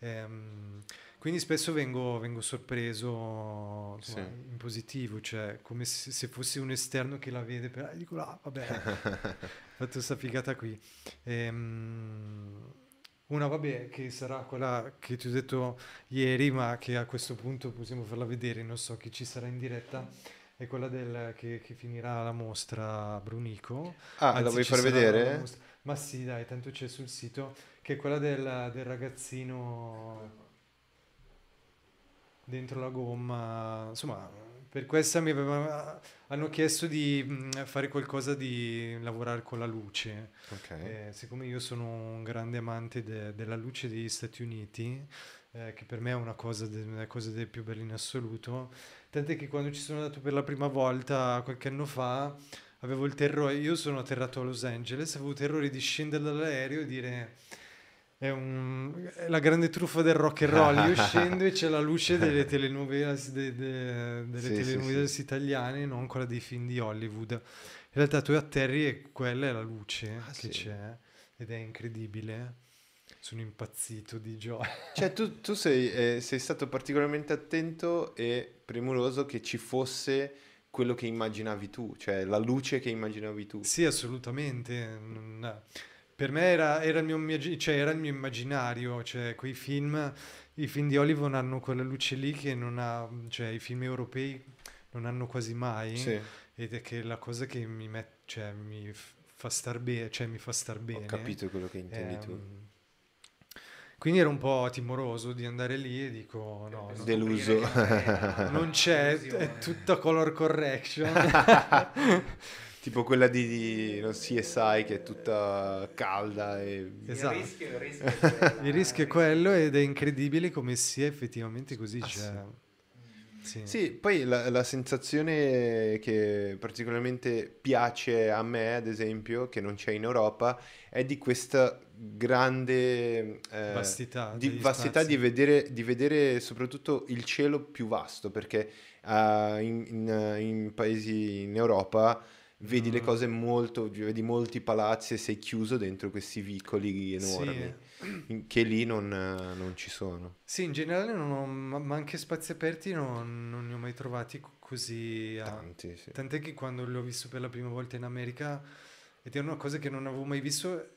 Ehm, quindi spesso vengo, vengo sorpreso Sì. in positivo, cioè come se, se fossi un esterno che la vede, però e dico, ah, vabbè, ho fatto questa figata qui. Ehm, una, vabbè, che sarà quella che ti ho detto ieri, ma che a questo punto possiamo farla vedere, non so chi ci sarà in diretta, è quella del, che, che finirà la mostra Brunico. Ah, la Anzi, vuoi ci far la vedere? Ma sì, dai, tanto c'è sul sito, che è quella del, del ragazzino dentro la gomma. Insomma, per questa mi aveva- hanno chiesto di mh, fare qualcosa di lavorare con la luce. Ok. Eh, siccome io sono un grande amante de- della luce degli Stati Uniti, eh, che per me è una cosa, de- una cosa delle più belle in assoluto, tant'è che quando ci sono andato per la prima volta qualche anno fa, avevo il terrore, io sono atterrato a Los Angeles, avevo il terrore di scendere dall'aereo e dire... È, un- è la grande truffa del rock and roll. Io scendo e c'è la luce delle telenovelas, de- de- delle Sì, sì, telenovelas sì. italiane, non quella dei film di Hollywood. In realtà tu atterri e quella è la luce Ah, che sì. c'è ed è incredibile. Sono impazzito di gioia. Cioè, tu, tu sei, eh, sei stato particolarmente attento e premuroso che ci fosse quello che immaginavi tu, cioè la luce che immaginavi tu. Sì, assolutamente. Non- Per me era, era il mio, cioè, era il mio immaginario, cioè quei film, i film di Hollywood hanno quella luce lì che non ha, cioè i film europei non hanno quasi mai Sì, ed è che la cosa che mi, met- cioè, mi fa star bene, cioè mi fa star bene. ho capito quello che intendi tu. Ehm, quindi ero un po' timoroso di andare lì e dico no, Deluso. non non c'è, è tutta color correction. Tipo quella di, di no, CSI che è tutta calda e... Esatto. Il rischio, il rischio è quello, Il rischio è quello ed è incredibile come sia effettivamente così. Ah, cioè, sì. Sì, poi la, la sensazione che particolarmente piace a me, ad esempio, che non c'è in Europa, è di questa grande eh, Vastità di, vastità di vedere, di vedere soprattutto il cielo più vasto, perché eh, in, in- in paesi in Europa vedi le Mm. cose molto, vedi molti palazzi e sei chiuso dentro questi vicoli enormi, in- che lì non, non ci sono. Sì, in generale non ho, ma anche spazi aperti non, non ne ho mai trovati co- così. a- Tanti, sì. Tant'è che quando l'ho visto per la prima volta in America, ed è una cosa che non avevo mai visto,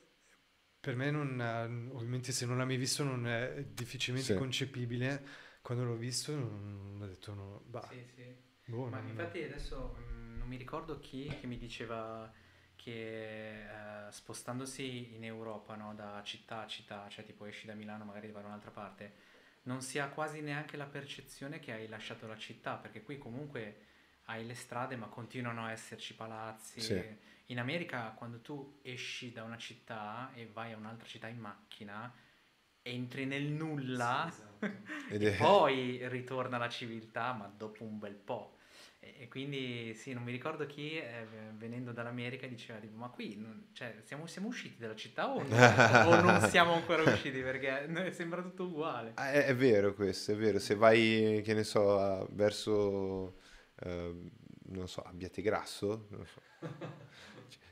per me non, ovviamente se non l'hai mai visto non è difficilmente Sì. concepibile. Quando l'ho visto non, ho detto no, bah, Sì, sì. Boh, Ma infatti adesso mm, non mi ricordo chi che mi diceva che eh, spostandosi in Europa, no, da città a città, cioè tipo esci da Milano magari vai da un'altra parte, non si ha quasi neanche la percezione che hai lasciato la città, perché qui comunque hai le strade ma continuano a esserci palazzi. Sì. In America quando tu esci da una città e vai a un'altra città in macchina, entri nel nulla. Ed E è- poi ritorna la civiltà, ma dopo un bel po'. E, quindi sì, non mi ricordo chi eh, venendo dall'America diceva tipo, ma qui non- cioè, siamo, siamo usciti dalla città o, o non siamo ancora usciti perché no, sembra tutto uguale. Ah, È, è vero questo, è vero. Se vai, che ne so, verso, eh, non so, Abbiategrasso, non so.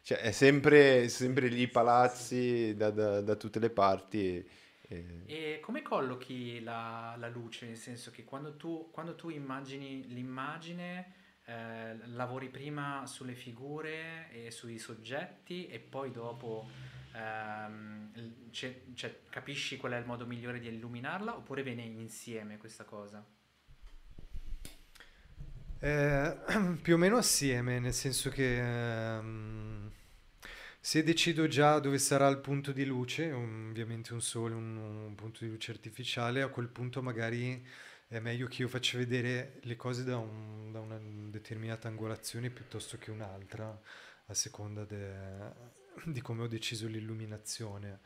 Cioè, è sempre, sempre lì palazzi da, da- da tutte le parti. e- e- E come collochi la, la luce? Nel senso che quando tu, quando tu immagini l'immagine, eh, lavori prima sulle figure e sui soggetti e poi dopo ehm, c'è- cioè, capisci qual è il modo migliore di illuminarla oppure viene insieme questa cosa? Eh, più o meno assieme, nel senso che ehm, se decido già dove sarà il punto di luce, ovviamente un sole, un, un punto di luce artificiale, a quel punto magari è meglio che io faccia vedere le cose da, un- da una determinata angolazione piuttosto che un'altra, a seconda de- di come ho deciso l'illuminazione.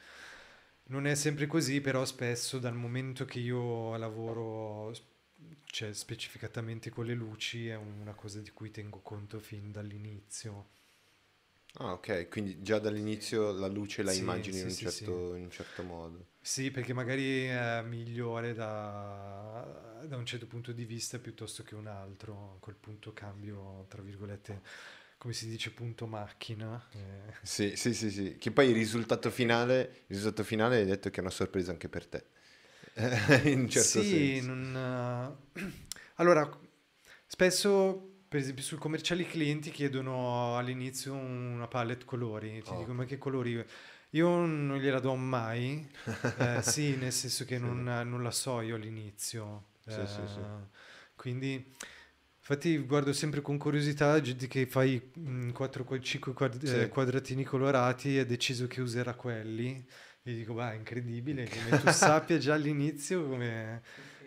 Non è sempre così, però spesso dal momento che io lavoro cioè, specificatamente con le luci è una cosa di cui tengo conto fin dall'inizio. Ah, ok, quindi già dall'inizio la luce la Sì, immagini in un sì, sì, certo, in un certo modo. Sì, perché magari è migliore da, da un certo punto di vista piuttosto che un altro. A quel punto cambio, tra virgolette, come si dice, punto macchina. eh. Sì, sì, sì, sì. Che poi il risultato finale, il risultato finale hai detto che è una sorpresa anche per te. in un certo sì, senso. non, eh, allora, spesso, per esempio, sul commerciale i clienti chiedono all'inizio una palette colori. Ti Oh. dico, ma che colori? Io non gliela do mai. Eh, sì, nel senso che Sì. non, non la so io all'inizio. Sì, sì, sì. Eh, Quindi, infatti, guardo sempre con curiosità gente che fai 4 5 Sì. quadratini colorati e ha deciso che userà quelli. E dico, è incredibile come tu sappia già all'inizio come,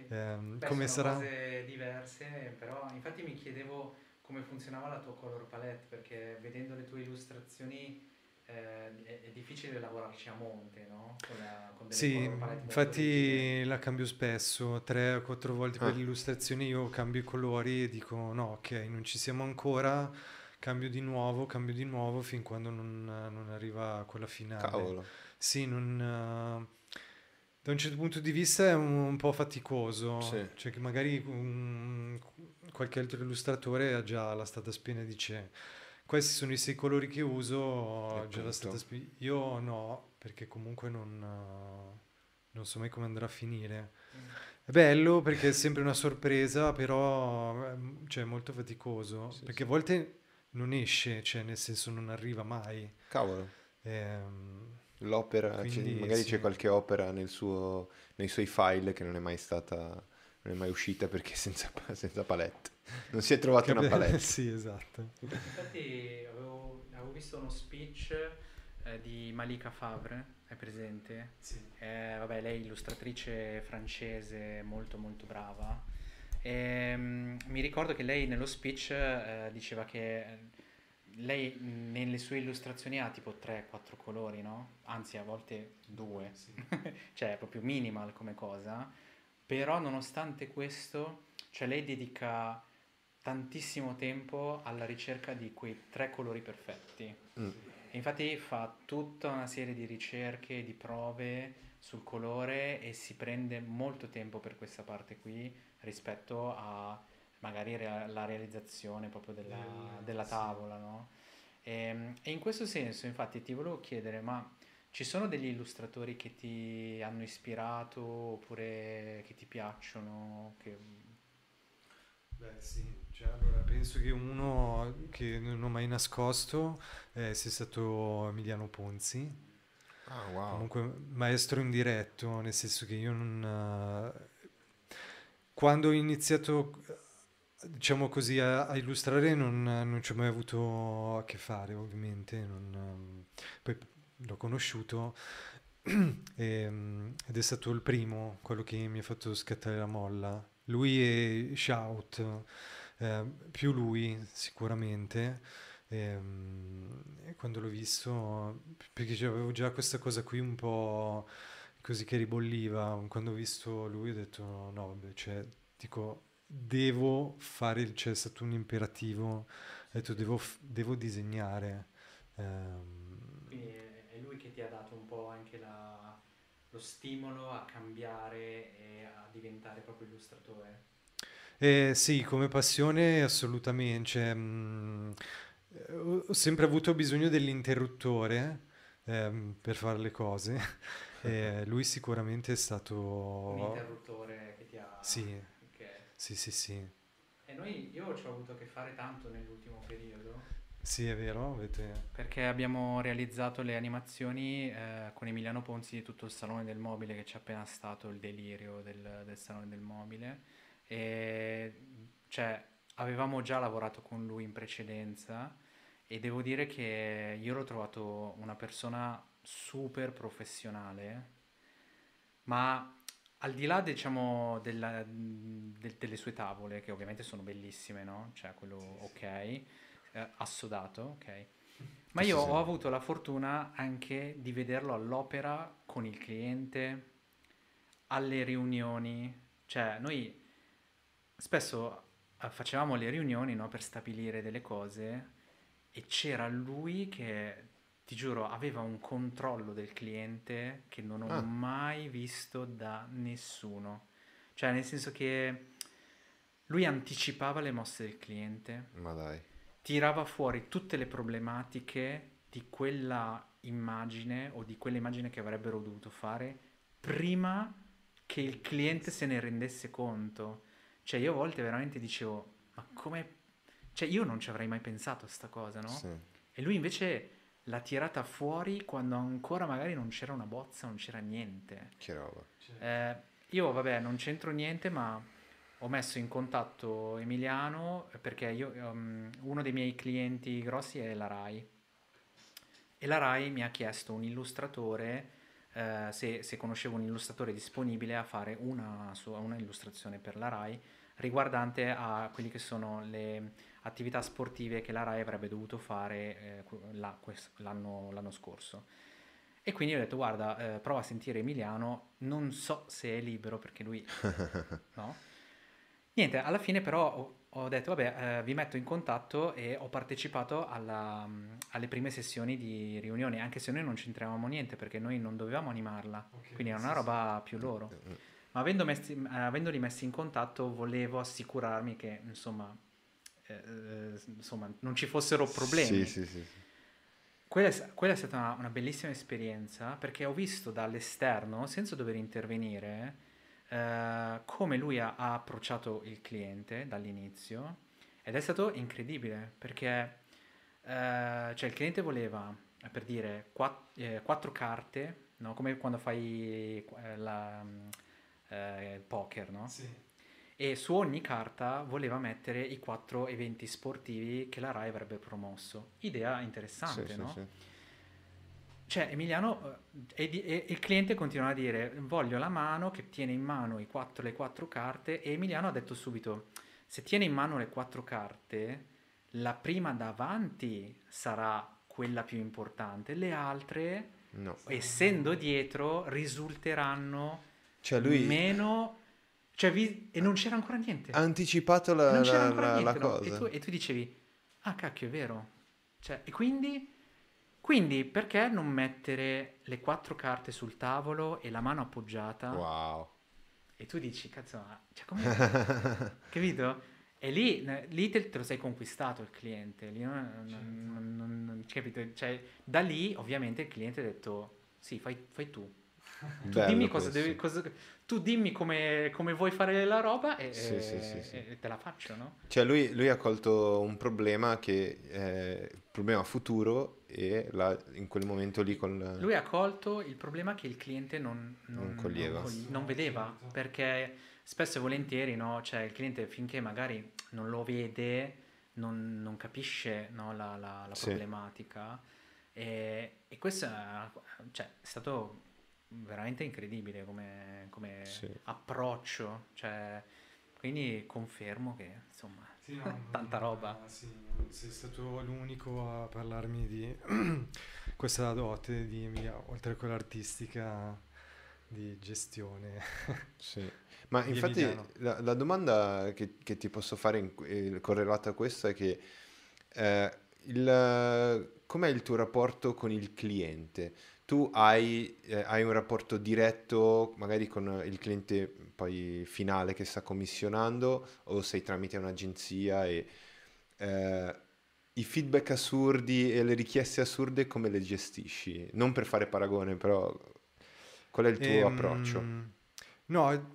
ehm, Beh, come sono sarà. cose diverse, però infatti mi chiedevo come funzionava la tua color palette, perché vedendo le tue illustrazioni eh, è, è difficile lavorarci a monte, no? Con, la, con delle Sì, color palette molto rigide. infatti la cambio spesso, tre o quattro volte per Ah. l'illustrazione io cambio i colori e dico no, ok, non ci siamo ancora, cambio di nuovo, cambio di nuovo fin quando non, non arriva quella finale. Cavolo. Sì, non, eh, da un certo punto di vista è un, un po' faticoso, Sì. cioè che magari un- qualche altro illustratore ha già la stata spiena e dice questi sono i sei colori che uso, già la stata spiena. Io no, perché comunque non, non so mai come andrà a finire. Mm. È bello perché è sempre una sorpresa, però ehm, cioè, è molto faticoso, sì, perché sì. a volte non esce, cioè nel senso non arriva mai. Cavolo. Ehm, L'opera, quindi, magari sì. c'è qualche opera nel suo, nei suoi file che non è mai stata, non è mai uscita perché senza, senza palette. Non si è trovata una palette. sì, esatto. Infatti avevo, avevo visto uno speech eh, di Malika Favre, è presente? Sì. Eh, vabbè, lei è illustratrice francese molto molto brava. E, um, mi ricordo che lei nello speech eh, diceva che lei nelle sue illustrazioni ha tipo 3-4 colori, no? Anzi, a volte due, sì. cioè è proprio minimal come cosa. Però nonostante questo, cioè lei dedica tantissimo tempo alla ricerca di quei tre colori perfetti. Mm. infatti fa tutta una serie di ricerche, di prove sul colore e si prende molto tempo per questa parte qui rispetto a magari rea- la realizzazione proprio della, eh, della tavola, no? E, ehm, e, in questo senso, infatti, ti volevo chiedere, ma ci sono degli illustratori che ti hanno ispirato oppure che ti piacciono? Che... Beh, sì. Cioè, allora, penso che uno che non ho mai nascosto eh, sia stato Emiliano Ponzi. Ah, wow. Comunque maestro in diretto, nel senso che io non... Uh, quando ho iniziato diciamo così, a, a illustrare non, non, ci ho mai avuto a che fare, ovviamente. Non, poi l'ho conosciuto e, ed è stato il primo, quello che mi ha fatto scattare la molla. Lui e Shout, eh, più lui sicuramente. E, e quando l'ho visto, perché avevo già questa cosa qui un po' così che ribolliva, quando ho visto lui ho detto no, vabbè, cioè, dico devo fare, c'è stato un imperativo, ho detto devo, devo disegnare. Um, Quindi è lui che ti ha dato un po' anche la, lo stimolo a cambiare e a diventare proprio illustratore? Eh, sì, come passione assolutamente. Cioè, mh, mm, ho sempre avuto bisogno dell'interruttore eh, per fare le cose. e lui sicuramente è stato... Un interruttore che ti ha... Sì sì, sì, sì. E noi, io ci ho avuto a che fare tanto nell'ultimo periodo. Sì, è vero, avete... Perché abbiamo realizzato le animazioni eh, con Emiliano Ponzi di tutto il Salone del Mobile che c'è appena stato il delirio del, del Salone del Mobile. E cioè, avevamo già lavorato con lui in precedenza e devo dire che io l'ho trovato una persona super professionale, ma al di là, diciamo, della, de, delle sue tavole, che ovviamente sono bellissime, no? Cioè, quello ok, eh, assodato, ok. Ma io ho avuto la fortuna anche di vederlo all'opera con il cliente, alle riunioni. Cioè, noi spesso eh, facevamo le riunioni no, per stabilire delle cose e c'era lui che ti giuro, aveva un controllo del cliente che non ho ah. mai visto da nessuno. Cioè, nel senso che lui anticipava le mosse del cliente. Ma dai. Tirava fuori tutte le problematiche di quella immagine o di quell'immagine che avrebbero dovuto fare prima che il cliente se ne rendesse conto. Cioè, io a volte veramente dicevo, ma come... Cioè, io non ci avrei mai pensato a sta cosa, no? Sì. E lui invece l'ha tirata fuori quando ancora magari non c'era una bozza, non c'era niente. Che roba. Eh, io, vabbè, non c'entro niente, ma ho messo in contatto Emiliano perché io, um, uno dei miei clienti grossi è la RAI. E la RAI mi ha chiesto un illustratore, eh, se, se, conoscevo un illustratore disponibile a fare una, una illustrazione per la RAI riguardante a quelli che sono le attività sportive che la RAI avrebbe dovuto fare eh, la, l'anno, l'anno, scorso. E quindi ho detto, guarda, eh, prova a sentire Emiliano, non so se è libero perché lui... no? Niente, alla fine però ho, ho detto, vabbè, eh, vi metto in contatto e ho partecipato alla, alle prime sessioni di riunione, anche se noi non c'entravamo niente perché noi non dovevamo animarla, okay, quindi era una roba più loro. Mm, mm, mm. Ma avendo messi, avendoli messi in contatto volevo assicurarmi che, insomma, eh, insomma, non ci fossero problemi. Sì, sì, sì. quella è, quella è stata una, una, bellissima esperienza perché ho visto dall'esterno, senza dover intervenire, eh, come lui ha, ha, approcciato il cliente dall'inizio ed è stato incredibile perché eh, cioè il cliente voleva, per dire, quatt- eh, quattro carte, no? come quando fai eh, la, eh, il poker, no? Sì e su ogni carta voleva mettere i quattro eventi sportivi che la RAI avrebbe promosso. Idea interessante, sì, no? Sì, sì. Cioè, Emiliano, eh, e, e, il cliente continua a dire, voglio la mano che tiene in mano quattro, le quattro carte, e Emiliano ha detto subito, se tiene in mano le quattro carte, la prima davanti sarà quella più importante, le altre, no. essendo dietro, risulteranno cioè lui... meno cioè, vi... e non c'era ancora niente. Ha anticipato la, non c'era ancora la, niente, la no? cosa. E tu, e tu, dicevi, ah cacchio, è vero. Cioè, e quindi... Quindi perché non mettere le quattro carte sul tavolo e la mano appoggiata? Wow. E tu dici, cazzo, ma... Cioè, come... Capito? E lì, lì te, te, lo sei conquistato il cliente. Lì non, certo. non, non, capito? Cioè, da lì ovviamente il cliente ha detto, sì, fai, fai tu tu dimmi, cosa devi, cosa, tu dimmi come, come, vuoi fare la roba e, sì, sì, sì, e, te la faccio, no? Cioè lui, lui ha colto un problema che è il problema futuro e la, in quel momento lì con... Lui ha colto il problema che il cliente non, non, non coglieva. Non, non, vedeva, perché spesso e volentieri, no? Cioè il cliente finché magari non lo vede, non, capisce no, la, la, la problematica. E, e questo cioè, è stato veramente incredibile come, come sì. approccio, cioè, quindi confermo che insomma sì, no, tanta roba. Sì, sei stato l'unico a parlarmi di questa dote di Emilia, oltre a quella artistica di gestione. sì. Ma infatti la, la, domanda che, che, ti posso fare in, eh, correlata a questa è che eh, il, com'è il tuo rapporto con il cliente? Tu hai, eh, hai, un rapporto diretto magari con il cliente poi finale che sta commissionando o sei tramite un'agenzia e eh, i feedback assurdi e le richieste assurde come le gestisci? Non per fare paragone, però qual è il tuo ehm, approccio? No,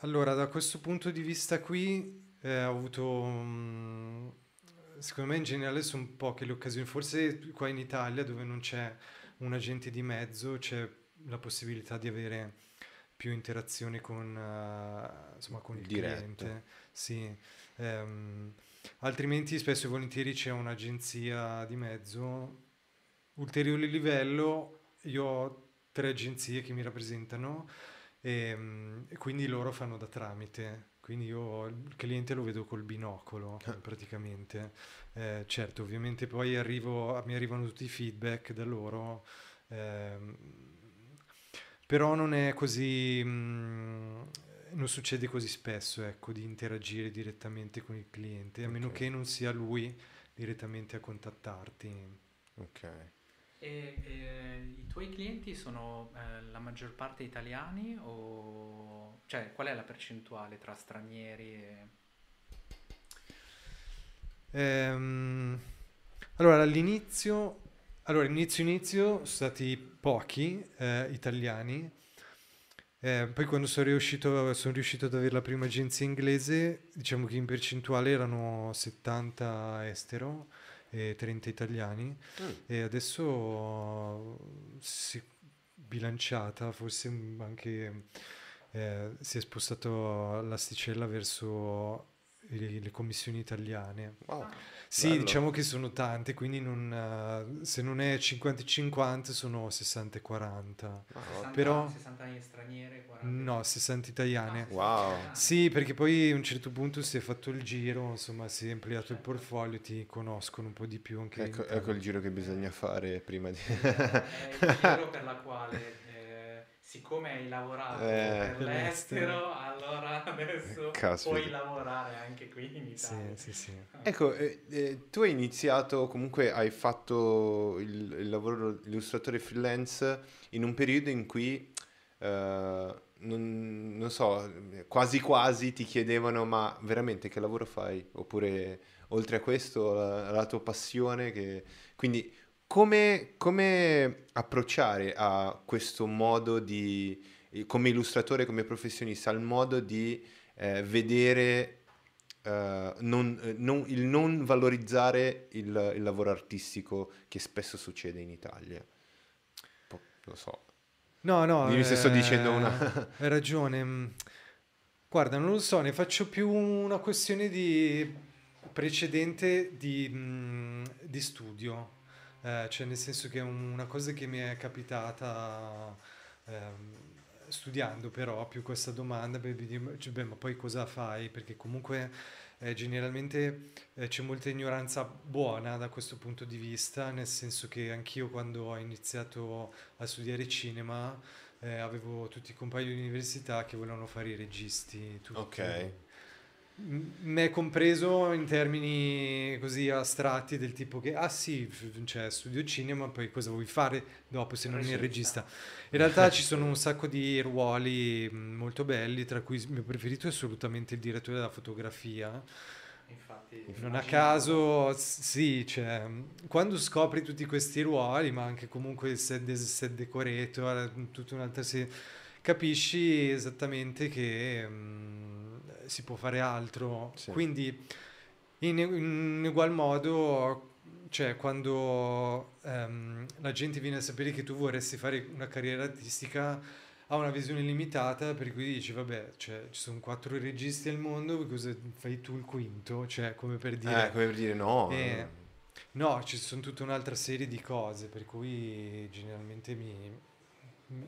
allora da questo punto di vista qui eh, ho avuto... Um, secondo me in generale sono poche le occasioni, forse qua in Italia dove non c'è un agente di mezzo c'è la possibilità di avere più interazione con, uh, insomma, con il Diretto. cliente. Sì. Um, altrimenti spesso e volentieri c'è un'agenzia di mezzo. Ulteriore livello, io ho tre agenzie che mi rappresentano e, um, e quindi loro fanno da tramite. Quindi io il cliente lo vedo col binocolo ah. praticamente. Eh, certo, ovviamente poi arrivo, mi arrivano tutti i feedback da loro, ehm, però non è così, mh, mm, non succede così spesso, ecco, di interagire direttamente con il cliente, a okay. meno che non sia lui direttamente a contattarti. Ok. E, e, i tuoi clienti sono eh, la maggior parte italiani o cioè qual è la percentuale tra stranieri e Ehm, allora, all'inizio, allora, inizio inizio sono stati pochi eh, italiani, eh, poi quando sono riuscito, sono riuscito ad avere la prima agenzia inglese, diciamo che in percentuale erano 70 estero e 30 italiani mm. e adesso si è bilanciata, forse anche eh, si è spostato l'asticella verso le, le commissioni italiane. Wow, sì, bello. diciamo che sono tante, quindi non, uh, se non è 50-50 sono 60-40. Wow. Però, 60 straniere, 40. No, 60 italiane. Wow. Sì, perché poi a un certo punto si è fatto il giro, insomma si è ampliato certo. il portfolio, ti conoscono un po' di più anche Ecco, ecco il giro che bisogna fare prima di... è il giro per la quale siccome hai lavorato eh, per l'estero, allora adesso Caspita. puoi lavorare anche qui in Italia. Sì, sì, sì. Ecco, eh, eh, tu hai iniziato, comunque hai fatto il, il lavoro illustratore freelance in un periodo in cui, eh, non, non, so, quasi quasi ti chiedevano ma veramente che lavoro fai? Oppure oltre a questo la, la tua passione, che... quindi come, come approcciare a questo modo di, come illustratore, come professionista, al modo di eh, vedere Uh, non, non, il non valorizzare il, il, lavoro artistico che spesso succede in Italia. lo so. No, no. Dimmi se sto dicendo una... Hai ragione. Mm, guarda, non lo so, ne faccio più una questione di precedente di, mm, di studio. Eh, cioè, nel senso che è una cosa che mi è capitata... Eh, studiando però più questa domanda, beh, cioè, beh, ma poi cosa fai? Perché comunque eh, generalmente eh, c'è molta ignoranza buona da questo punto di vista, nel senso che anch'io quando ho iniziato a studiare cinema eh, avevo tutti i compagni di università che volevano fare i registi. Tutti. Ok me compreso in termini così astratti del tipo che ah sì, cioè studio cinema, poi cosa vuoi fare dopo se non il regista? In realtà ci sono un sacco di ruoli molto belli, tra cui il mio preferito è assolutamente il direttore della fotografia. Infatti, non a caso, sì, cioè, quando scopri tutti questi ruoli, ma anche comunque il set, set decorator, tutta un'altra serie, capisci esattamente che... Mh, si può fare altro. Sì. Quindi in, in, ugual modo, cioè quando um, la gente viene a sapere che tu vorresti fare una carriera artistica, ha una visione limitata per cui dici vabbè cioè, ci sono quattro registi al mondo cosa fai tu il quinto cioè come per dire eh, come per dire no eh, no ci sono tutta un'altra serie di cose per cui generalmente mi,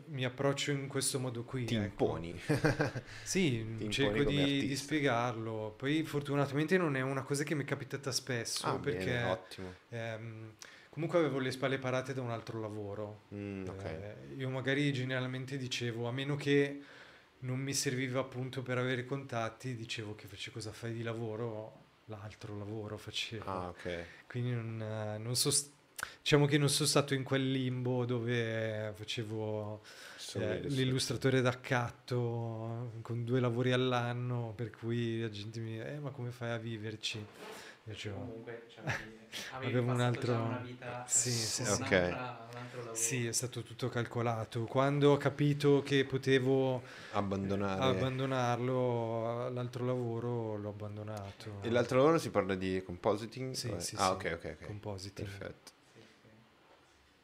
mi approccio in questo modo qui. Ti ecco. imponi. sì, Ti cerco di, di, spiegarlo. Poi fortunatamente non è una cosa che mi è capitata spesso ah, perché bene, ottimo. Ehm, comunque avevo le spalle parate da un altro lavoro. Mm, okay. eh, io magari generalmente dicevo, a meno che non mi serviva appunto per avere contatti, dicevo che facevo cosa fai di lavoro, l'altro lavoro facevo. Ah, ok. Quindi non, non so diciamo che non sono stato in quel limbo dove facevo eh, l'illustratore d'accatto con due lavori all'anno, per cui la gente mi dice, eh, ma come fai a viverci? Io cioè, comunque cioè, avevo un altro una vita sì, sì, sì. Okay. Un sì, è stato tutto calcolato. Quando ho capito che potevo Abbandonare. abbandonarlo, l'altro lavoro l'ho abbandonato. E l'altro lavoro si parla di compositing? Sì, sì, ah, sì. ok, ok, ok. Compositing. Perfetto.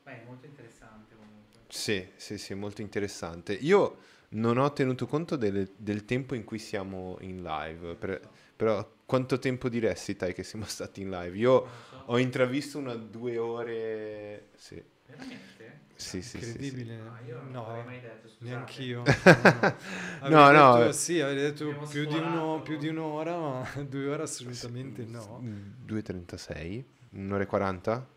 Beh, è molto interessante comunque. Sì, sì, sì, molto interessante. Io non ho tenuto conto del, del tempo in cui siamo in live, per, però quanto tempo diresti, Tai, che siamo stati in live? Io so. ho intravisto una due ore... Sì. Veramente? Sì, sì, Incredibile. Sì, sì. Ah, io non no, mai detto, neanch'io. no, no. Detto, sì, avete detto più di, uno, più di, un'ora, ma due ore assolutamente no. 2.36? Un'ora e 40?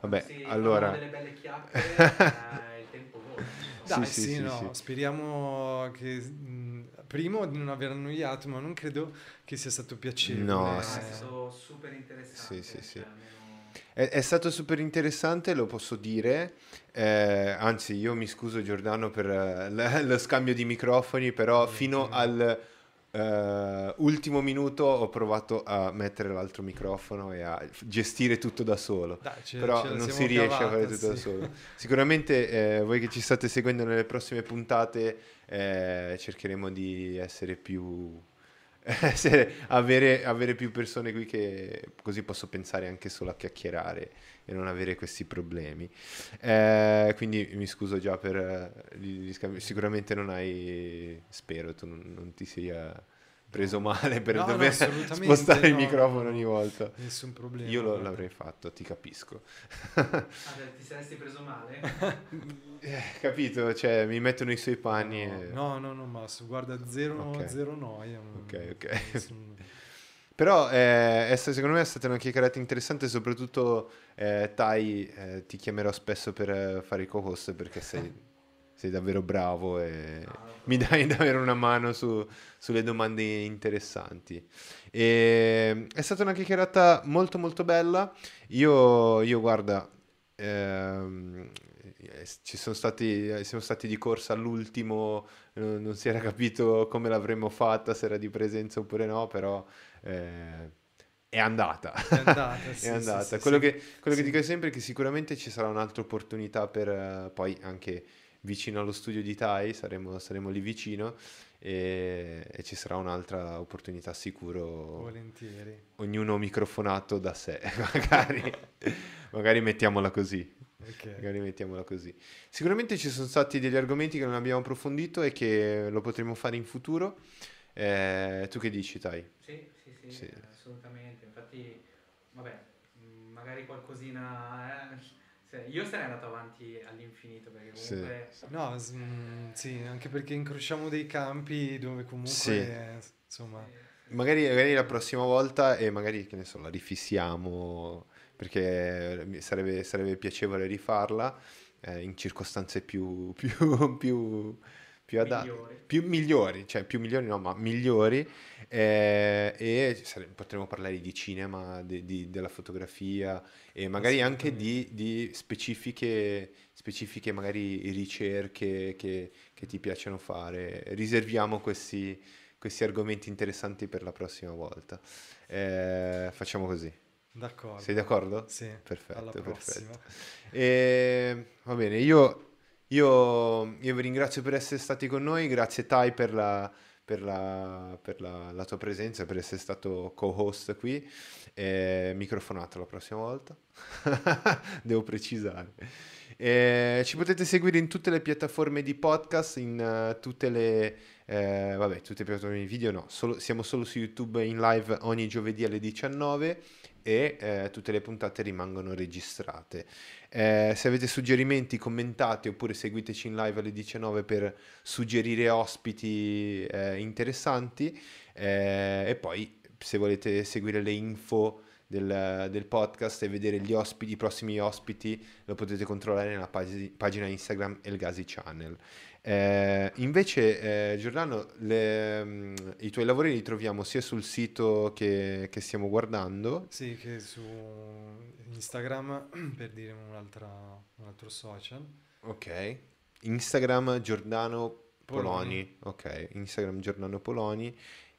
Vabbè, Vabbè allora... delle belle chiacchiere, eh, il tempo vola. Dai, sì, sì, sì, no, speriamo che mh, primo di non aver annoiato, ma non credo che sia stato piacevole. No, è stato super interessante. Sì, sì, sì. Cioè, è, è, stato super interessante, lo posso dire. Eh, anzi, io mi scuso Giordano per uh, lo scambio di microfoni, però fino al Uh, ultimo minuto ho provato a mettere l'altro microfono e a gestire tutto da solo, Dai, ce, però ce non si riesce cavata, a fare tutto sì. da solo. Sicuramente eh, voi che ci state seguendo nelle prossime puntate eh, cercheremo di essere più... avere, avere più persone qui che così posso pensare anche solo a chiacchierare e non avere questi problemi. Eh, quindi mi scuso già per eh, gli scambi. Sicuramente non hai, spero, tu non, non ti sia preso male per no, dover no, spostare no, il microfono ogni volta. Nessun problema. Io lo, l'avrei fatto, ti capisco. ah, ti saresti preso male? eh, capito, cioè mi mettono i suoi panni. No, e... no, no, no, ma guarda, zero, okay. zero noia. Ok, ok. Nessun... Però eh, è, secondo me è stata una chiacchierata interessante, soprattutto eh, Tai eh, ti chiamerò spesso per eh, fare i co-host perché sei, sei davvero bravo e no, mi dai davvero una mano su, sulle domande interessanti. E, è stata una chiacchierata molto molto bella. Io, io guarda, ehm, ci sono stati, siamo stati di corsa all'ultimo, non, non si era capito come l'avremmo fatta, se era di presenza oppure no, però eh, è andata. È andata, sì, è andata. Sì, sì, quello sì. che, quello che dico sempre è che sicuramente ci sarà un'altra opportunità per uh, poi anche vicino allo studio di Tai, saremo, saremo lì vicino e, e, ci sarà un'altra opportunità sicuro. Volentieri. Ognuno microfonato da sé, magari, magari mettiamola così. Okay. Magari mettiamola così. Sicuramente ci sono stati degli argomenti che non abbiamo approfondito e che lo potremo fare in futuro. Eh, tu che dici, Tai? Sì, sì, sì, sì, assolutamente. Infatti, vabbè, magari qualcosina... Eh io sarei andato avanti all'infinito perché comunque... Sì. No, mm, sì, anche perché incrociamo dei campi dove comunque... Sì. Eh, insomma... Magari, magari, la prossima volta e magari, che ne so, la rifissiamo perché sarebbe, sarebbe piacevole rifarla eh, in circostanze più, più, più, più adatte, migliori. più migliori, cioè più migliori no, ma migliori eh, e sare- potremmo parlare di cinema, di, di, della fotografia e magari anche di, di specifiche, specifiche magari ricerche che, che, ti piacciono fare. Riserviamo questi, questi argomenti interessanti per la prossima volta. Eh, facciamo così. D'accordo. Sei d'accordo? Sì. Perfetto, perfetto. E, va bene, io io, io, vi ringrazio per essere stati con noi, grazie Tai per la, per la, per la, la tua presenza, per essere stato co-host qui. E microfonato la prossima volta, devo precisare. E ci potete seguire in tutte le piattaforme di podcast, in uh, tutte le... Eh, vabbè, tutte le piattaforme di video no, solo, siamo solo su YouTube in live ogni giovedì alle 19 e eh, tutte le puntate rimangono registrate. Eh, se avete suggerimenti commentate oppure seguiteci in live alle 19 per suggerire ospiti eh, interessanti eh, e poi se volete seguire le info del, del, podcast e vedere gli ospiti, i prossimi ospiti lo potete controllare nella pag- pagina Instagram Elgasi Channel. Eh, invece, eh, Giordano, le, um, i tuoi lavori li troviamo sia sul sito che, che, stiamo guardando. Sì, che su Instagram, per dire un altro social. Ok. Instagram Giordano Poloni. Poloni. Ok, Instagram Giordano Poloni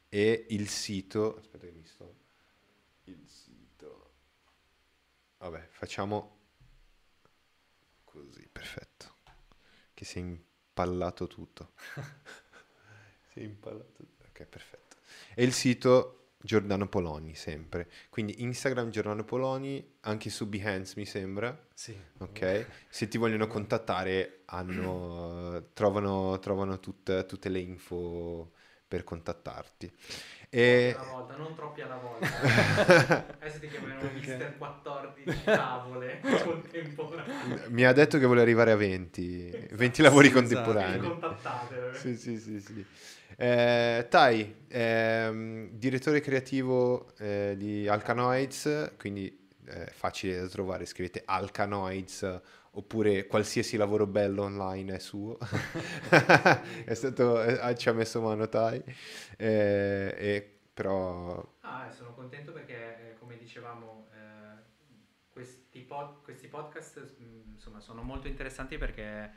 e il sito... Aspetta che mi sto... Il sito... Vabbè, facciamo così, perfetto. Che sei impallato tutto. si è impallato tutto. Ok, perfetto. E il sito Giordano Poloni, sempre. Quindi Instagram Giordano Poloni, anche su Behance mi sembra. Sì. Ok. Se ti vogliono contattare, hanno, trovano, trovano tutte, tutte le info per contattarti. E... Alla volta, non troppi alla volta. Adesso ti chiameranno Mister 14 tavole contemporanee. Mi ha detto che vuole arrivare a 20, 20 lavori sì, contemporanei. Esatto. Contattate. Sì, sì, sì, sì. Eh, Tai, ehm, direttore creativo eh, di Alcanoids, quindi eh, facile da trovare, scrivete Alcanoids oppure qualsiasi lavoro bello online è suo. è stato, eh, ci ha messo mano Tai. Eh, e però... Ah, sono contento perché, eh, come dicevamo, eh, questi, pod, questi, podcast mm, insomma, sono molto interessanti perché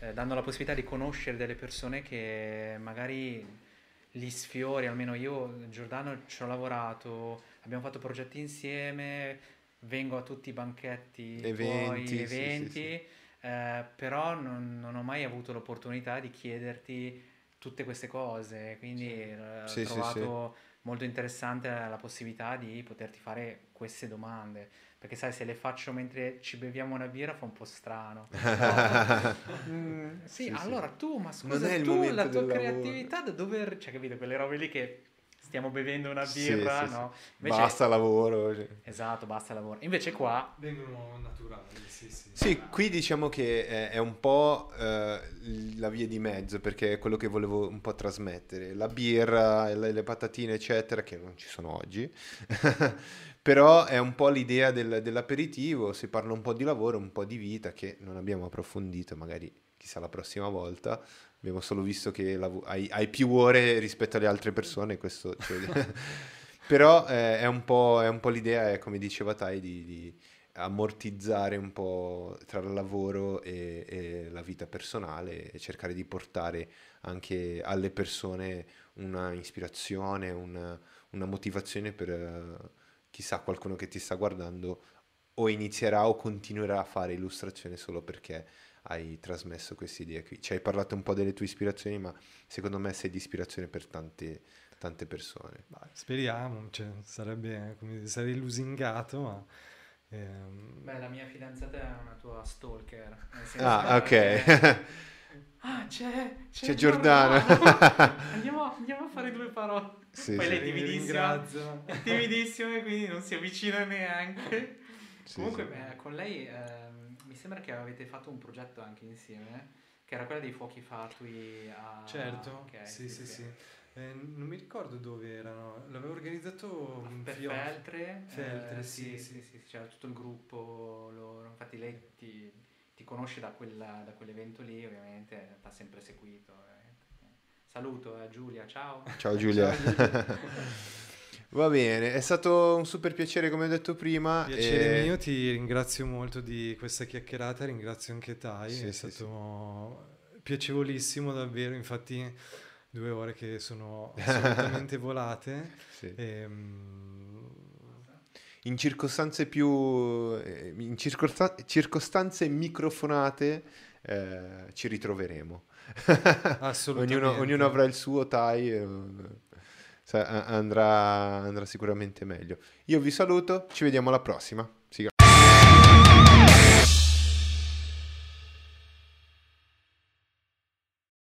eh, danno la possibilità di conoscere delle persone che magari li sfiori, almeno io, Giordano, ci ho lavorato, abbiamo fatto progetti insieme, vengo a tutti i banchetti, eventi, tuoi, eventi sì, sì, sì. Eh, però non, non, ho mai avuto l'opportunità di chiederti tutte queste cose, quindi eh, ho trovato molto interessante la possibilità di poterti fare queste domande. Perché sai, se le faccio mentre ci beviamo una birra fa un po' strano. No. mm, sì, allora tu, ma scusa, tu la tua creatività da dove... Cioè, capito, quelle robe lì che stiamo bevendo una birra, sì, no? Invece, basta lavoro. Cioè. Esatto, basta lavoro. Invece qua... Vengono naturali, sì, sì. Sì, qui diciamo che è, un po' eh, la via di mezzo, perché è quello che volevo un po' trasmettere. La birra, le, le patatine, eccetera, che non ci sono oggi. Però è un po' l'idea del, dell'aperitivo, si parla un po' di lavoro, un po' di vita che non abbiamo approfondito, magari chissà la prossima volta, abbiamo solo visto che lav- hai, hai, più ore rispetto alle altre persone, questo, cioè, però eh, è, un è, un po', l'idea, è, come diceva Tai, di, di, ammortizzare un po' tra il lavoro e, e, la vita personale e cercare di portare anche alle persone una ispirazione, una, una motivazione per, chissà qualcuno che ti sta guardando o inizierà o continuerà a fare illustrazione solo perché hai trasmesso queste idee qui. Ci hai parlato un po' delle tue ispirazioni, ma secondo me sei di ispirazione per tante, tante persone. Bah, speriamo, cioè, sarebbe, come, sarei lusingato, ma... Ehm... Beh, la mia fidanzata è una tua stalker. Ah, ok. Che... Ah, c'è, c'è, c'è Giordano. Giordano. andiamo, andiamo, a fare due parole. Sì, Poi sì. lei è timidissima, è timidissima e quindi non si avvicina neanche. Sì, Comunque, sì. Eh, con lei eh, sembra che avete fatto un progetto anche insieme, che era quello dei fuochi fatui a... Certo, okay, sì, sì, sì. Eh, non mi ricordo dove erano, l'avevo organizzato per Feltre, Feltre eh, sì, sì, sì, c'era tutto il gruppo loro, infatti lei ti, ti conosce da, quella, da, quell'evento lì, ovviamente, ti ha sempre seguito. Saluto a Giulia, ciao. Ciao Giulia. Ciao, Giulia. Va bene, è stato un super piacere come ho detto prima. Piacere e... mio, ti ringrazio molto di questa chiacchierata, ringrazio anche Tai, sì, è sì, stato sì. piacevolissimo davvero, infatti due ore che sono assolutamente volate. E, um... In circostanze più... Eh, in circosta... circostanze microfonate eh, ci ritroveremo. Assolutamente. ognuno, ognuno, avrà il suo Tai. Eh, andrà, andrà sicuramente meglio. Io vi saluto, ci vediamo alla prossima.